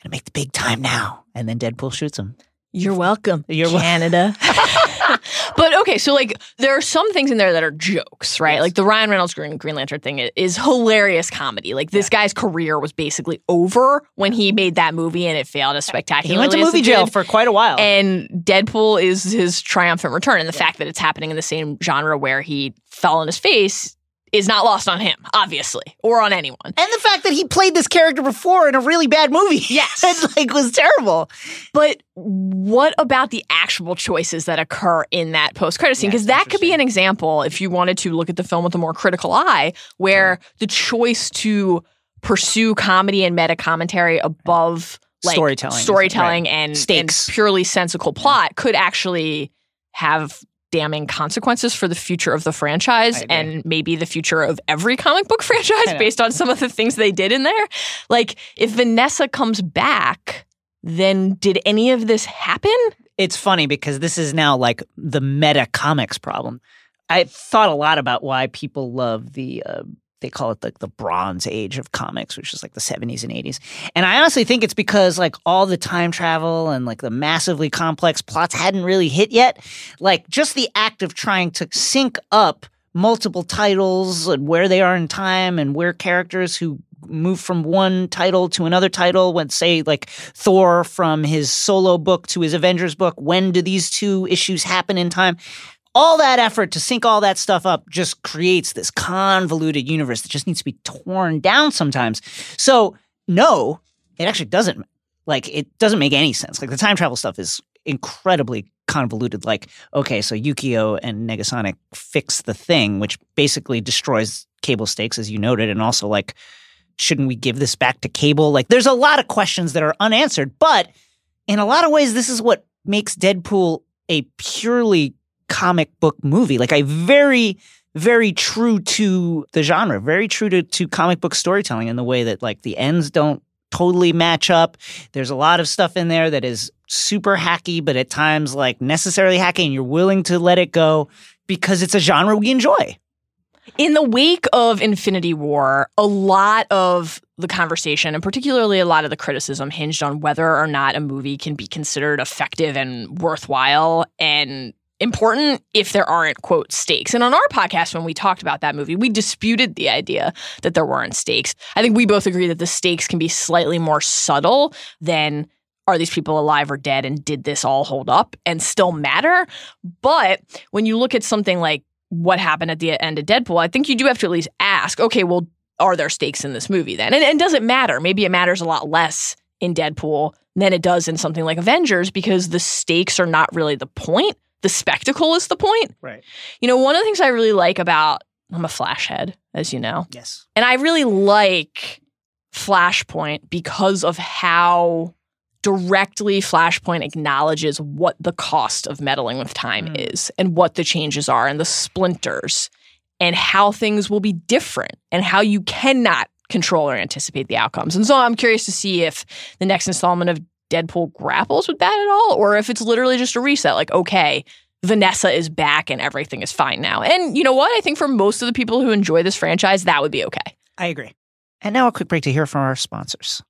Gonna make the big time now." And then Deadpool shoots him. You're welcome, You're Canada. but okay, so like there are some things in there that are jokes, right? Yes. Like the Ryan Reynolds Green, Green Lantern thing is hilarious comedy. Like this guy's career was basically over when he made that movie and it failed as spectacularly. He went to movie jail did. for quite a while. And Deadpool is his triumphant return. And the fact that it's happening in the same genre where he fell on his face is not lost on him, obviously, or on anyone. And the fact that he played this character before in a really bad movie. Yes. it like was terrible. But what about the actual choices that occur in that post credit scene? Because it's that could be an example, if you wanted to look at the film with a more critical eye, where the choice to pursue comedy and meta commentary above like Storytelling. storytelling Right. and, and Stakes. purely sensical plot could actually have damning consequences for the future of the franchise and maybe the future of every comic book franchise based on some of the things they did in there. Like if Vanessa comes back, then did any of this happen? it's funny because this is now like the meta comics problem. I thought a lot about why people love the uh, they call it like the Bronze Age of comics, which is like the 70s and 80s. And I honestly think it's because like all the time travel and like the massively complex plots hadn't really hit yet. Like just the act of trying to sync up multiple titles and where they are in time and where characters who move from one title to another title when say like Thor from his solo book to his Avengers book when do these two issues happen in time all that effort to sync all that stuff up just creates this convoluted universe that just needs to be torn down sometimes. So no it actually doesn't like it doesn't make any sense. Like the time travel stuff is incredibly convoluted like okay so yukio and negasonic fix the thing which basically destroys cable stakes as you noted and also like shouldn't we give this back to cable? Like there's a lot of questions that are unanswered but in a lot of ways this is what makes deadpool a purely comic book movie. Like a very very true to the genre very true to, to comic book storytelling in the way that like the ends don't totally match up. There's a lot of stuff in there that is super hacky but at times like necessarily hacky and you're willing to let it go because it's a genre we enjoy. In the wake of Infinity War, a lot of the conversation, and particularly a lot of the criticism, hinged on whether or not a movie can be considered effective and worthwhile and important if there aren't, quote, stakes. And on our podcast, when we talked about that movie, we disputed the idea that there weren't stakes. I think we both agree that the stakes can be slightly more subtle than are these people alive or dead and did this all hold up and still matter? But when you look at something like what happened at the end of Deadpool, I think you do have to at least ask, okay, well, are there stakes in this movie then? And, and does it matter? Maybe it matters a lot less in Deadpool than it does in something like Avengers because the stakes are not really the point. The spectacle is the point. right You know, one of the things I really like about I'm a flash head, as you know. yes And I really like Flashpoint because of how directly Flashpoint acknowledges what the cost of meddling with time Mm. is and what the changes are and the splinters and how things will be different and how you cannot control or anticipate the outcomes. And so I'm curious to see if the next installment of Deadpool grapples with that at all or if it's literally just a reset like okay, Vanessa is back and everything is fine now. And you know what? I think for most of the people who enjoy this franchise that would be okay. I agree. And now a quick break to hear from our sponsors.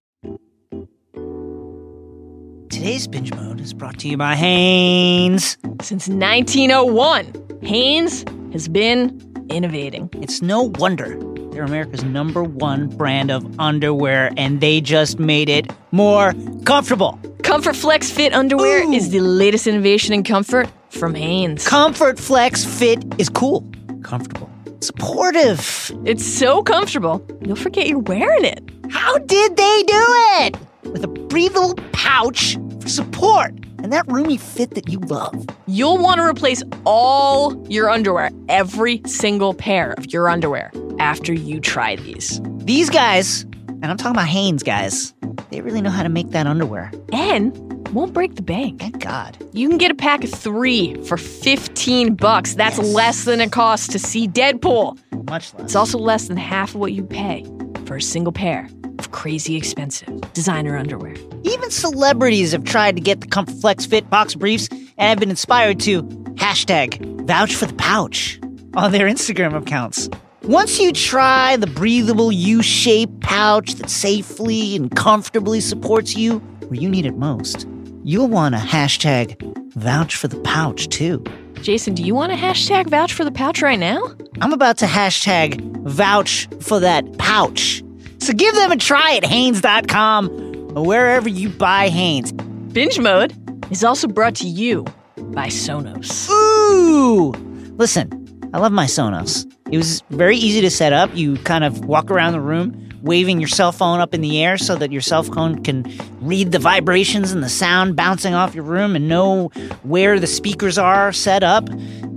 Today's binge mode is brought to you by Hanes. Since 1901, Hanes has been innovating. It's no wonder they're America's number one brand of underwear, and they just made it more comfortable. Comfort Flex Fit underwear Ooh. is the latest innovation in comfort from Hanes. Comfort Flex Fit is cool, comfortable, supportive. it's so comfortable, you'll forget you're wearing it. How did they do it? With a breathable pouch for support and that roomy fit that you love. You'll want to replace all your underwear, every single pair of your underwear, after you try these. These guys, and I'm talking about Hanes guys, they really know how to make that underwear. And won't break the bank. Thank God. You can get a pack of three for 15 bucks. That's Yes. less than it costs to see Deadpool. Much less. It's also less than half of what you pay for a single pair of crazy expensive designer underwear. Even celebrities have tried to get the Comfort Flex Fit box briefs and have been inspired to hashtag vouch for the pouch on their Instagram accounts. Once you try the breathable U shaped pouch that safely and comfortably supports you where you need it most, you'll want to hashtag vouch for the pouch too. Jason, do you want to hashtag vouch for the pouch right now? I'm about to hashtag vouch for that pouch. So give them a try at Hanes.com or wherever you buy Hanes. Binge Mode is also brought to you by Sonos. Ooh! Listen, I love my Sonos. It was very easy to set up. You kind of walk around the room waving your cell phone up in the air so that your cell phone can read the vibrations and the sound bouncing off your room and know where the speakers are set up.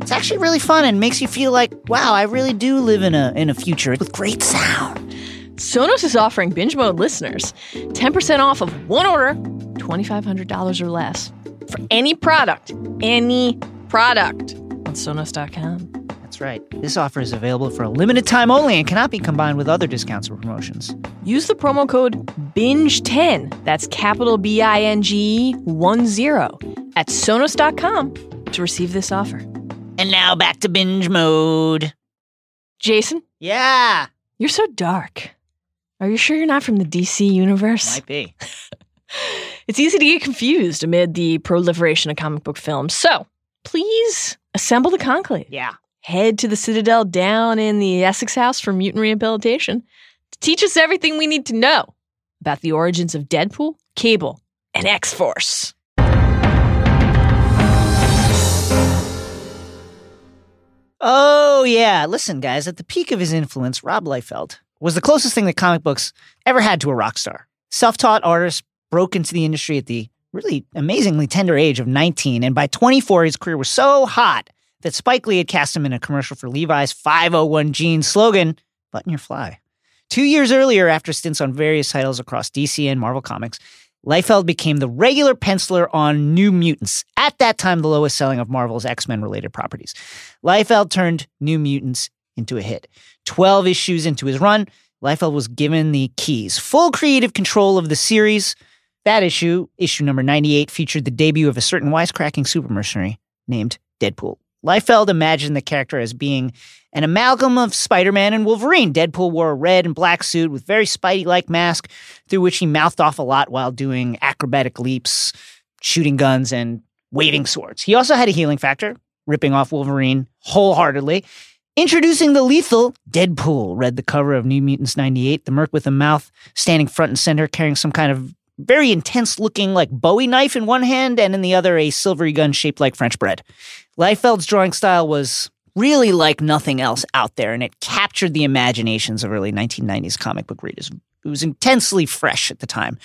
It's actually really fun and makes you feel like, wow, I really do live in a in a future with great sound. Sonos is offering Binge Mode listeners 10% off of one order, $2,500 or less, for any product, any product on Sonos.com. That's right. This offer is available for a limited time only and cannot be combined with other discounts or promotions. Use the promo code BINGE10, that's capital B I N G 1 0, at Sonos.com to receive this offer. And now back to binge mode. Jason, Yeah, you're so dark. Are you sure you're not from the DC universe? might be. It's easy to get confused amid the proliferation of comic book films. So please assemble the conclave. Yeah. Head to the Citadel down in the Essex House for Mutant Rehabilitation to teach us everything we need to know about the origins of Deadpool, Cable, and X Force. Oh, yeah. Listen, guys, at the peak of his influence, Rob Liefeld was the closest thing that comic books ever had to a rock star. Self taught artist, broke into the industry at the really amazingly tender age of 19. And by 24, his career was so hot that Spike Lee had cast him in a commercial for Levi's 501 jeans slogan, Button Your Fly. Two years earlier, after stints on various titles across DC and Marvel Comics, Liefeld became the regular penciler on New Mutants, at that time the lowest selling of Marvel's X Men related properties. Liefeld turned New Mutants into a hit. 12 issues into his run, Liefeld was given the keys, full creative control of the series. That issue, issue number 98, featured the debut of a certain wisecracking super mercenary named Deadpool. Liefeld imagined the character as being an amalgam of Spider Man and Wolverine. Deadpool wore a red and black suit with very Spidey like mask through which he mouthed off a lot while doing acrobatic leaps, shooting guns, and waving swords. He also had a healing factor, ripping off Wolverine wholeheartedly. Introducing the lethal Deadpool, read the cover of New Mutants 98, the merc with a mouth standing front and center carrying some kind of very intense looking like Bowie knife in one hand and in the other a silvery gun shaped like French bread. Liefeld's drawing style was really like nothing else out there and it captured the imaginations of early 1990s comic book readers. It was intensely fresh at the time.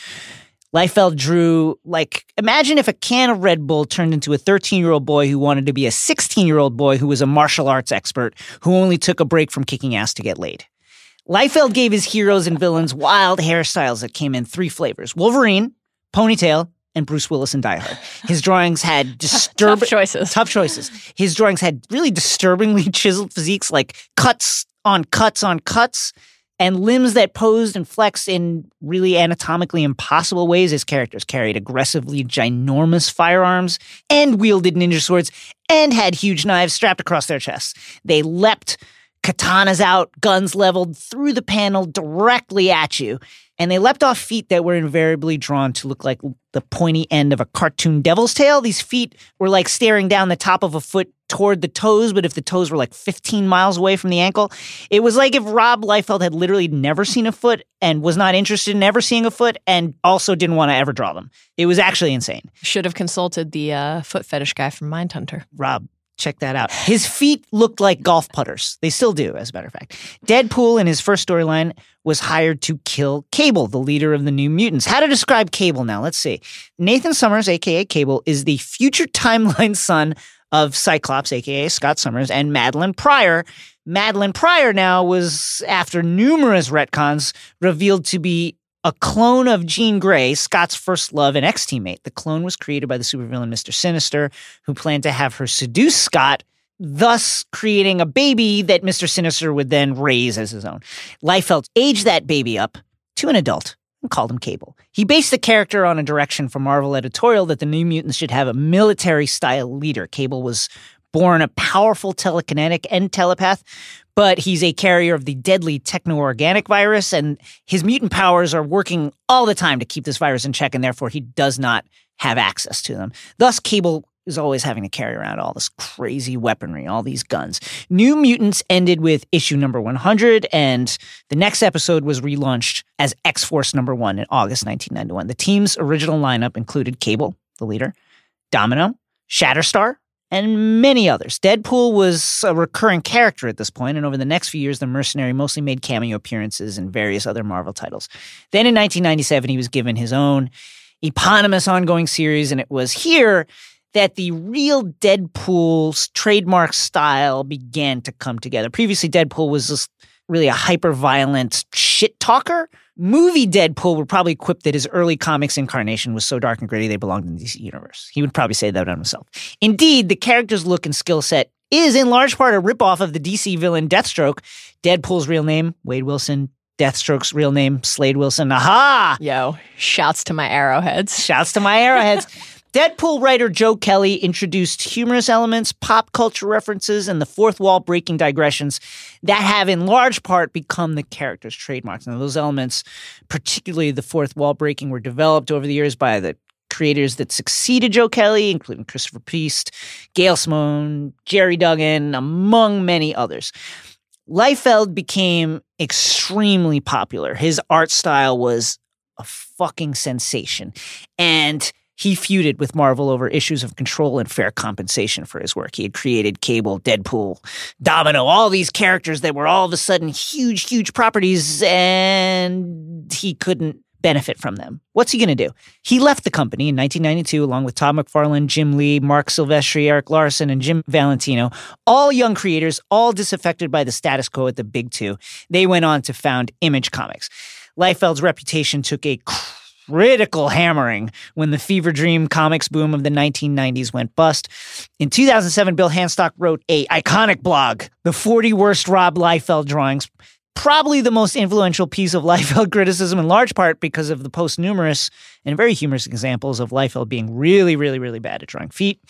Liefeld drew like imagine if a can of Red Bull turned into a 13 year old boy who wanted to be a 16 year old boy who was a martial arts expert who only took a break from kicking ass to get laid. Liefeld gave his heroes and villains wild hairstyles that came in three flavors Wolverine, ponytail, and Bruce Willis in Die Hard. His drawings had disturbing choices. Tough choices. His drawings had really disturbingly chiseled physiques, like cuts on cuts on cuts, and limbs that posed and flexed in really anatomically impossible ways. as characters carried aggressively ginormous firearms and wielded ninja swords and had huge knives strapped across their chests. They leapt katanas out, guns leveled through the panel directly at you. And they leapt off feet that were invariably drawn to look like the pointy end of a cartoon devil's tail. These feet were like staring down the top of a foot toward the toes, but if the toes were like 15 miles away from the ankle, it was like if Rob Liefeld had literally never seen a foot and was not interested in ever seeing a foot and also didn't want to ever draw them. It was actually insane. Should have consulted the uh, foot fetish guy from Mindhunter. Rob, check that out. His feet looked like golf putters. They still do, as a matter of fact. Deadpool in his first storyline was hired to kill Cable, the leader of the New Mutants. How to describe Cable now? Let's see. Nathan Summers, aka Cable, is the future timeline son of Cyclops, aka Scott Summers, and Madelyne Pryor. Madelyne Pryor now was, after numerous retcons, revealed to be a clone of Jean Grey, Scott's first love and ex teammate. The clone was created by the supervillain Mr. Sinister, who planned to have her seduce Scott, thus creating a baby that Mr. Sinister would then raise as his own. Liefeld aged that baby up to an adult called him Cable. He based the character on a direction from Marvel editorial that the New Mutants should have a military style leader. Cable was born a powerful telekinetic and telepath, but he's a carrier of the deadly techno-organic virus, and his mutant powers are working all the time to keep this virus in check, and therefore he does not have access to them. Thus, Cable is always having to carry around all this crazy weaponry, all these guns. New Mutants ended with issue number 100, and the next episode was relaunched as X Force number one in August 1991. The team's original lineup included Cable, the leader, Domino, Shatterstar, and many others. Deadpool was a recurring character at this point, and over the next few years, the mercenary mostly made cameo appearances in various other Marvel titles. Then in 1997, he was given his own eponymous ongoing series, and it was here that the real Deadpool's trademark style began to come together. Previously, Deadpool was just really a hyper violent shit talker. Movie Deadpool would probably quip that his early comics incarnation was so dark and gritty they belonged in the DC universe. He would probably say that on himself. Indeed, the character's look and skill set is in large part a ripoff of the DC villain Deathstroke. Deadpool's real name, Wade Wilson. Deathstroke's real name, Slade Wilson. Aha! Yo, shouts to my arrowheads. Shouts to my arrowheads. Deadpool writer Joe Kelly introduced humorous elements, pop culture references, and the fourth wall breaking digressions that have in large part become the character's trademarks. And those elements, particularly the fourth wall breaking, were developed over the years by the creators that succeeded Joe Kelly, including Christopher Priest, Gail Simone, Gerry Duggan, among many others. Liefeld became extremely popular. His art style was a fucking sensation. And he feuded with Marvel over issues of control and fair compensation for his work. He had created Cable, Deadpool, Domino, all these characters that were all of a sudden huge, huge properties, and he couldn't benefit from them. What's he going to do? He left the company in 1992 along with Todd McFarlane, Jim Lee, Marc Silvestri, Erik Larsen, and Jim Valentino, all young creators, all disaffected by the status quo at the big two. They went on to found Image Comics. Liefeld's reputation took a critical hammering when the fever dream comics boom of the 1990s went bust. In 2007, Bill Handstock wrote a iconic blog, The 40 Worst Rob Liefeld Drawings, probably the most influential piece of Liefeld criticism in large part because of the post numerous and very humorous examples of Liefeld being really, really, really bad at drawing feet.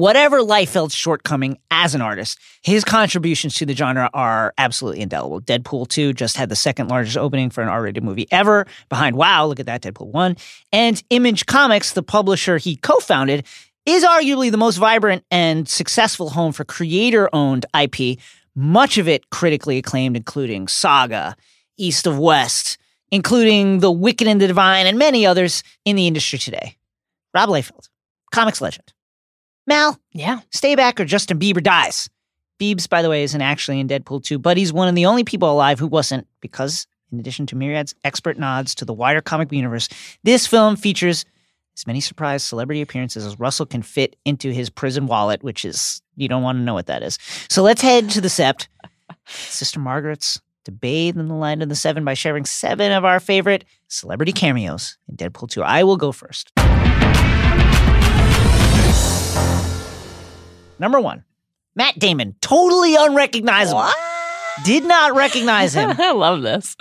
Whatever Liefeld's shortcoming as an artist, his contributions to the genre are absolutely indelible. Deadpool 2 just had the second largest opening for an R rated movie ever, behind Wow, look at that, Deadpool 1. And Image Comics, the publisher he co founded, is arguably the most vibrant and successful home for creator owned IP, much of it critically acclaimed, including Saga, East of West, including The Wicked and the Divine, and many others in the industry today. Rob Liefeld, comics legend. Mal, Yeah. stay back or Justin Bieber dies. Biebs, by the way, isn't actually in Deadpool 2, but he's one of the only people alive who wasn't, because in addition to Myriad's expert nods to the wider comic universe, this film features as many surprise celebrity appearances as Russell can fit into his prison wallet, which is, you don't want to know what that is. So let's head to the Sept, Sister Margaret's, to bathe in the light of the seven by sharing seven of our favorite celebrity cameos in Deadpool 2. I will go first. Number one, Matt Damon, totally unrecognizable. Did not recognize him I love this.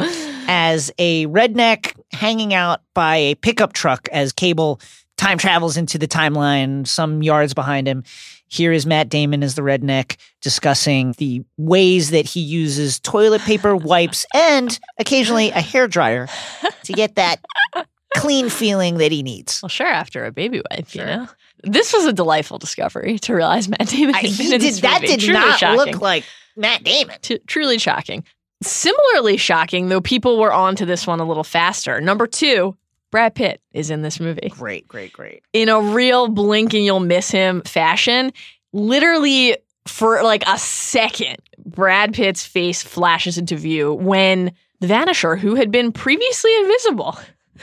as a redneck hanging out by a pickup truck as Cable time travels into the timeline some yards behind him. Here is Matt Damon as the redneck discussing the ways that he uses toilet paper, wipes, and occasionally a hair dryer to get that clean feeling that he needs. Well, sure, after a baby wipe, you know. This was a delightful discovery to realize Matt Damon I- he did, that movie. did Truly not shocking. look like Matt Damon. T- truly shocking. Similarly shocking, though people were on to this one a little faster. Number two, Brad Pitt is in this movie. Great, great, great. In a real blink and you'll miss him fashion. Literally, for like a second, Brad Pitt's face flashes into view when the Vanisher, who had been previously invisible,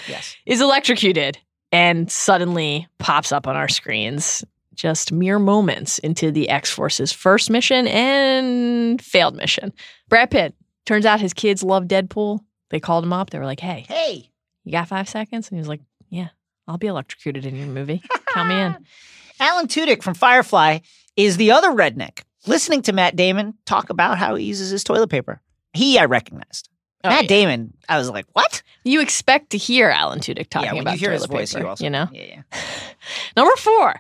Yes. is electrocuted and suddenly pops up on our screens just mere moments into the X Force's first mission and failed mission. Brad Pitt, turns out his kids love Deadpool. They called him up. They were like, hey, Hey. you got five seconds? And he was like, yeah, I'll be electrocuted in your movie. Count me in. Alan Tudyk from Firefly is the other redneck, listening to Matt Damon talk about how he uses his toilet paper. He, I recognized. Oh, Matt yeah. Damon, I was like, what? You expect to hear Alan Tudyk talking yeah, when about you hear his voice, paper, you also, you know? Yeah, yeah. Number four,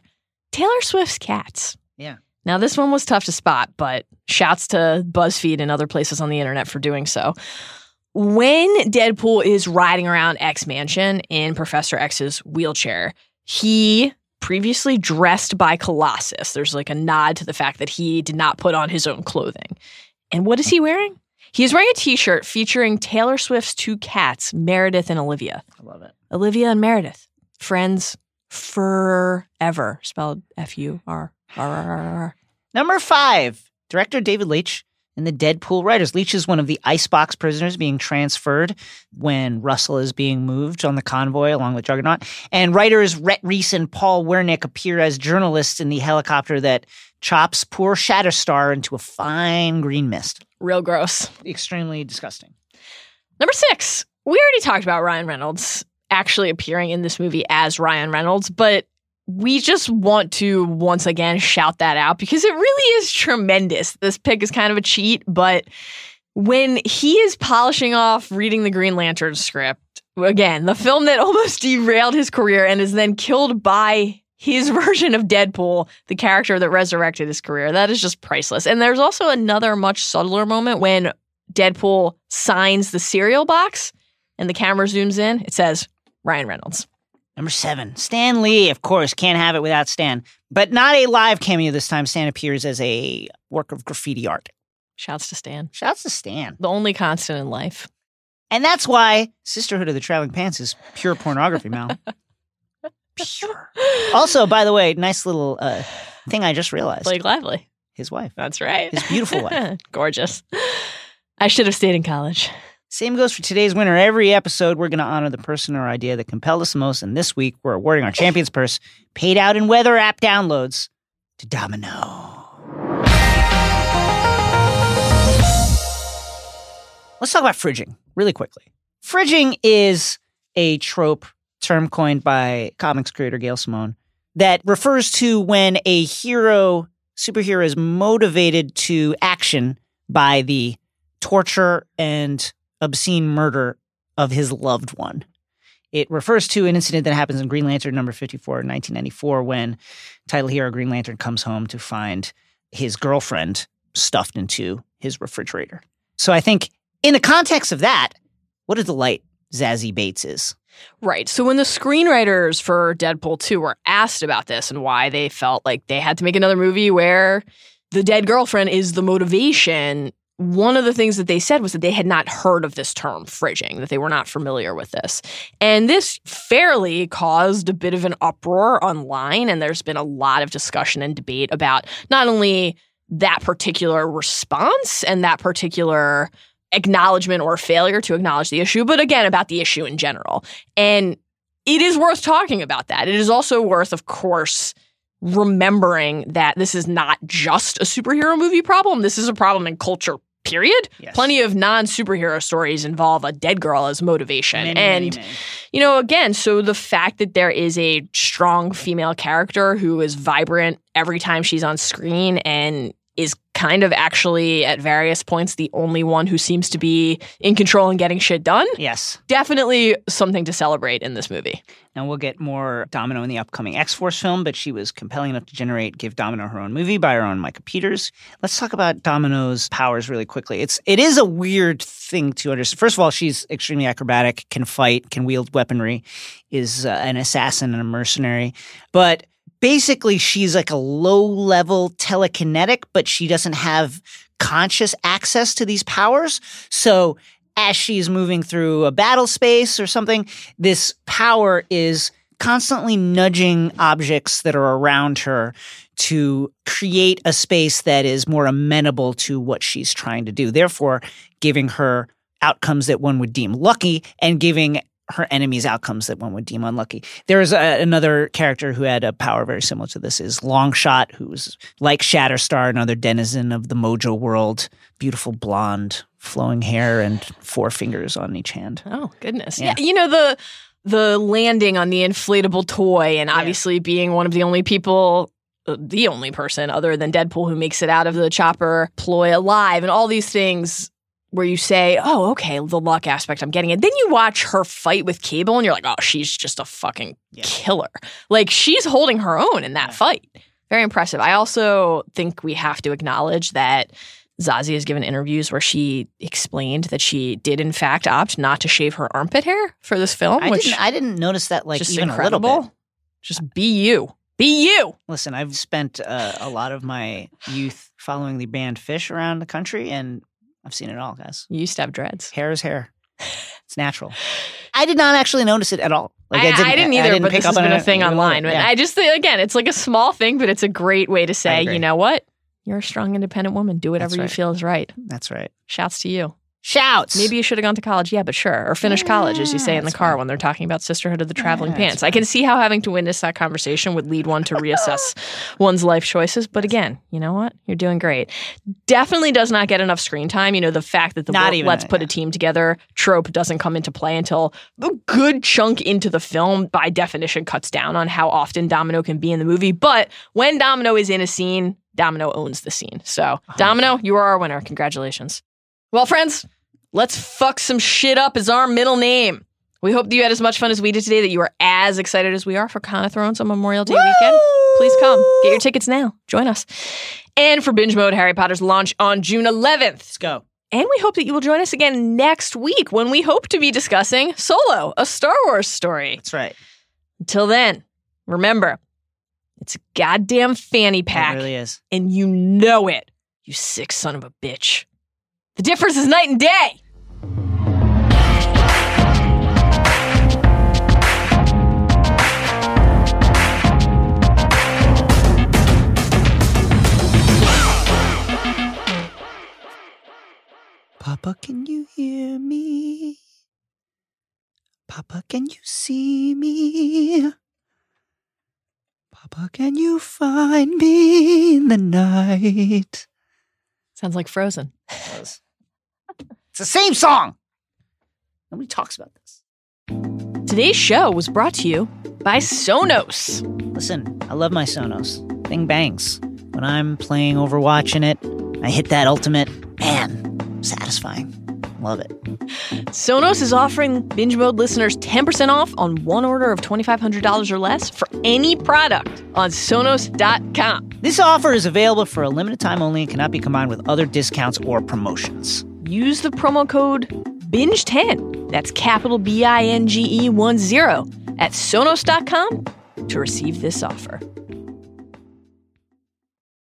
Taylor Swift's cats. Yeah. Now, this one was tough to spot, but shouts to BuzzFeed and other places on the internet for doing so. When Deadpool is riding around X Mansion in Professor X's wheelchair, he previously dressed by Colossus. There's like a nod to the fact that he did not put on his own clothing. And what is he wearing? He's wearing a t shirt featuring Taylor Swift's two cats, Meredith and Olivia. I love it. Olivia and Meredith, friends forever, spelled F U R R R R R. Number five, director David Leitch and the Deadpool writers. Leitch is one of the icebox prisoners being transferred when Russell is being moved on the convoy along with Juggernaut. And writers Rhett Reese and Paul Wernick appear as journalists in the helicopter that chops poor Shatterstar into a fine green mist. Real gross. Extremely disgusting. Number six, we already talked about Ryan Reynolds actually appearing in this movie as Ryan Reynolds, but we just want to once again shout that out because it really is tremendous. This pick is kind of a cheat, but when he is polishing off reading the Green Lantern script, again, the film that almost derailed his career and is then killed by his version of Deadpool, the character that resurrected his career, that is just priceless. And there's also another much subtler moment when Deadpool signs the cereal box and the camera zooms in. It says Ryan Reynolds. Number seven, Stan Lee, of course, can't have it without Stan, but not a live cameo this time. Stan appears as a work of graffiti art. Shouts to Stan. Shouts to Stan. The only constant in life. And that's why Sisterhood of the Traveling Pants is pure pornography, Mal. pure. Also, by the way, nice little uh, thing I just realized. Blake Lively. His wife. That's right. His beautiful wife. Gorgeous. I should have stayed in college. Same goes for today's winner. Every episode, we're going to honor the person or idea that compelled us the most. And this week, we're awarding our champion's purse, paid out in weather app downloads, to Domino. Let's talk about fridging really quickly. Fridging is a trope term coined by comics creator Gail Simone that refers to when a hero, superhero, is motivated to action by the torture and obscene murder of his loved one. It refers to an incident that happens in Green Lantern number 54 in 1994 when title hero Green Lantern comes home to find his girlfriend stuffed into his refrigerator. So I think in the context of that, what a delight Zazie Beetz is. Right. So when the screenwriters for Deadpool 2 were asked about this and why they felt like they had to make another movie where the dead girlfriend is the motivation, one of the things that they said was that they had not heard of this term, fridging, that they were not familiar with this. And this fairly caused a bit of an uproar online. And there's been a lot of discussion and debate about not only that particular response and that particular acknowledgement or failure to acknowledge the issue, but again, about the issue in general. And it is worth talking about that. It is also worth, of course, remembering that this is not just a superhero movie problem. This is a problem in culture, period. Yes. Plenty of non superhero stories involve a dead girl as motivation. Many, and, many, many. you know, again, so the fact that there is a strong female character who is vibrant every time she's on screen and is kind of actually at various points the only one who seems to be in control and getting shit done. Yes. Definitely something to celebrate in this movie. Now we'll get more Domino in the upcoming X Force film, but she was compelling enough to generate give Domino her own movie by her own Micah Peters. Let's talk about Domino's powers really quickly. It's it is a weird thing to understand. First of all, she's extremely acrobatic, can fight, can wield weaponry, is uh, an assassin and a mercenary, but basically she's like a low level telekinetic, but she doesn't have conscious access to these powers. So as she's moving through a battle space or something, this power is constantly nudging objects that are around her to create a space that is more amenable to what she's trying to do. Therefore, giving her outcomes that one would deem lucky and giving her enemies outcomes that one would deem unlucky. There is a, another character who had a power very similar to this is Longshot, who's like Shatterstar, another denizen of the Mojo world, beautiful blonde, flowing hair and four fingers on each hand. Oh goodness. Yeah. Yeah. You know the the landing on the inflatable toy and obviously being one of the only people uh, the only person other than Deadpool who makes it out of the chopper ploy alive and all these things where you say, "Oh, okay, the luck aspect, I'm getting it." Then you watch her fight with Cable and you're like, "Oh, she's just a fucking Yeah. killer." Like she's holding her own in that Yeah. fight. Very impressive. I also think we have to acknowledge that Zazie has given interviews where she explained that she did in fact opt not to shave her armpit hair for this film, I which didn't, I didn't notice that like just even incredible. a little bit. Just be you. Be you. Listen, I've spent uh, a lot of my youth following the band Phish around the country, and I've seen it all, guys. You used to have dreads. Hair is hair. It's natural. I did not actually notice it at all. Like I, I didn't either, but pick this up has on been a thing online. But Yeah. I just again, it's like a small thing, but it's a great way to say, you know what? You're a strong, independent woman. Do whatever That's you feel is right. That's right. Shouts to you. Shouts. Maybe you should have gone to college. Yeah, but sure. Or finished college, as you say in the car fine. when they're talking about sisterhood of the traveling Yeah, pants. I can see how having to witness that conversation would lead one to reassess one's life choices. But again, you know what? You're doing great. Definitely does not get enough screen time. You know, the fact that the Not even let's put yeah. a team together trope doesn't come into play until a good chunk into the film, by definition, cuts down on how often Domino can be in the movie. But when Domino is in a scene, Domino owns the scene. So, Domino, you are our winner. Congratulations. Well, friends, let's fuck some shit up as our middle name. We hope that you had as much fun as we did today, that you are as excited as we are for Con of Thrones on Memorial Day weekend. Please come. Get your tickets now. Join us. And for Binge Mode, Harry Potter's launch on June 11th. Let's go. And we hope that you will join us again next week when we hope to be discussing Solo, a Star Wars story. That's right. Until then, remember, it's a goddamn fanny pack, It really is. and you know it, you sick son of a bitch. The difference is night and day. Papa, can you hear me? Papa, can you see me? Papa, can you find me in the night? Sounds like Frozen. It's the same song. Nobody talks about this. Today's show was brought to you by Sonos. Listen, I love my Sonos. Thing bangs. When I'm playing Overwatch in it, I hit that ultimate. Man, satisfying. Love it. Sonos is offering Binge Mode listeners 10% off on one order of $2,500 or less for any product on Sonos.com. This offer is available for a limited time only and cannot be combined with other discounts or promotions. Use the promo code BINGE10, that's capital B I N G E 1 0, at Sonos.com to receive this offer.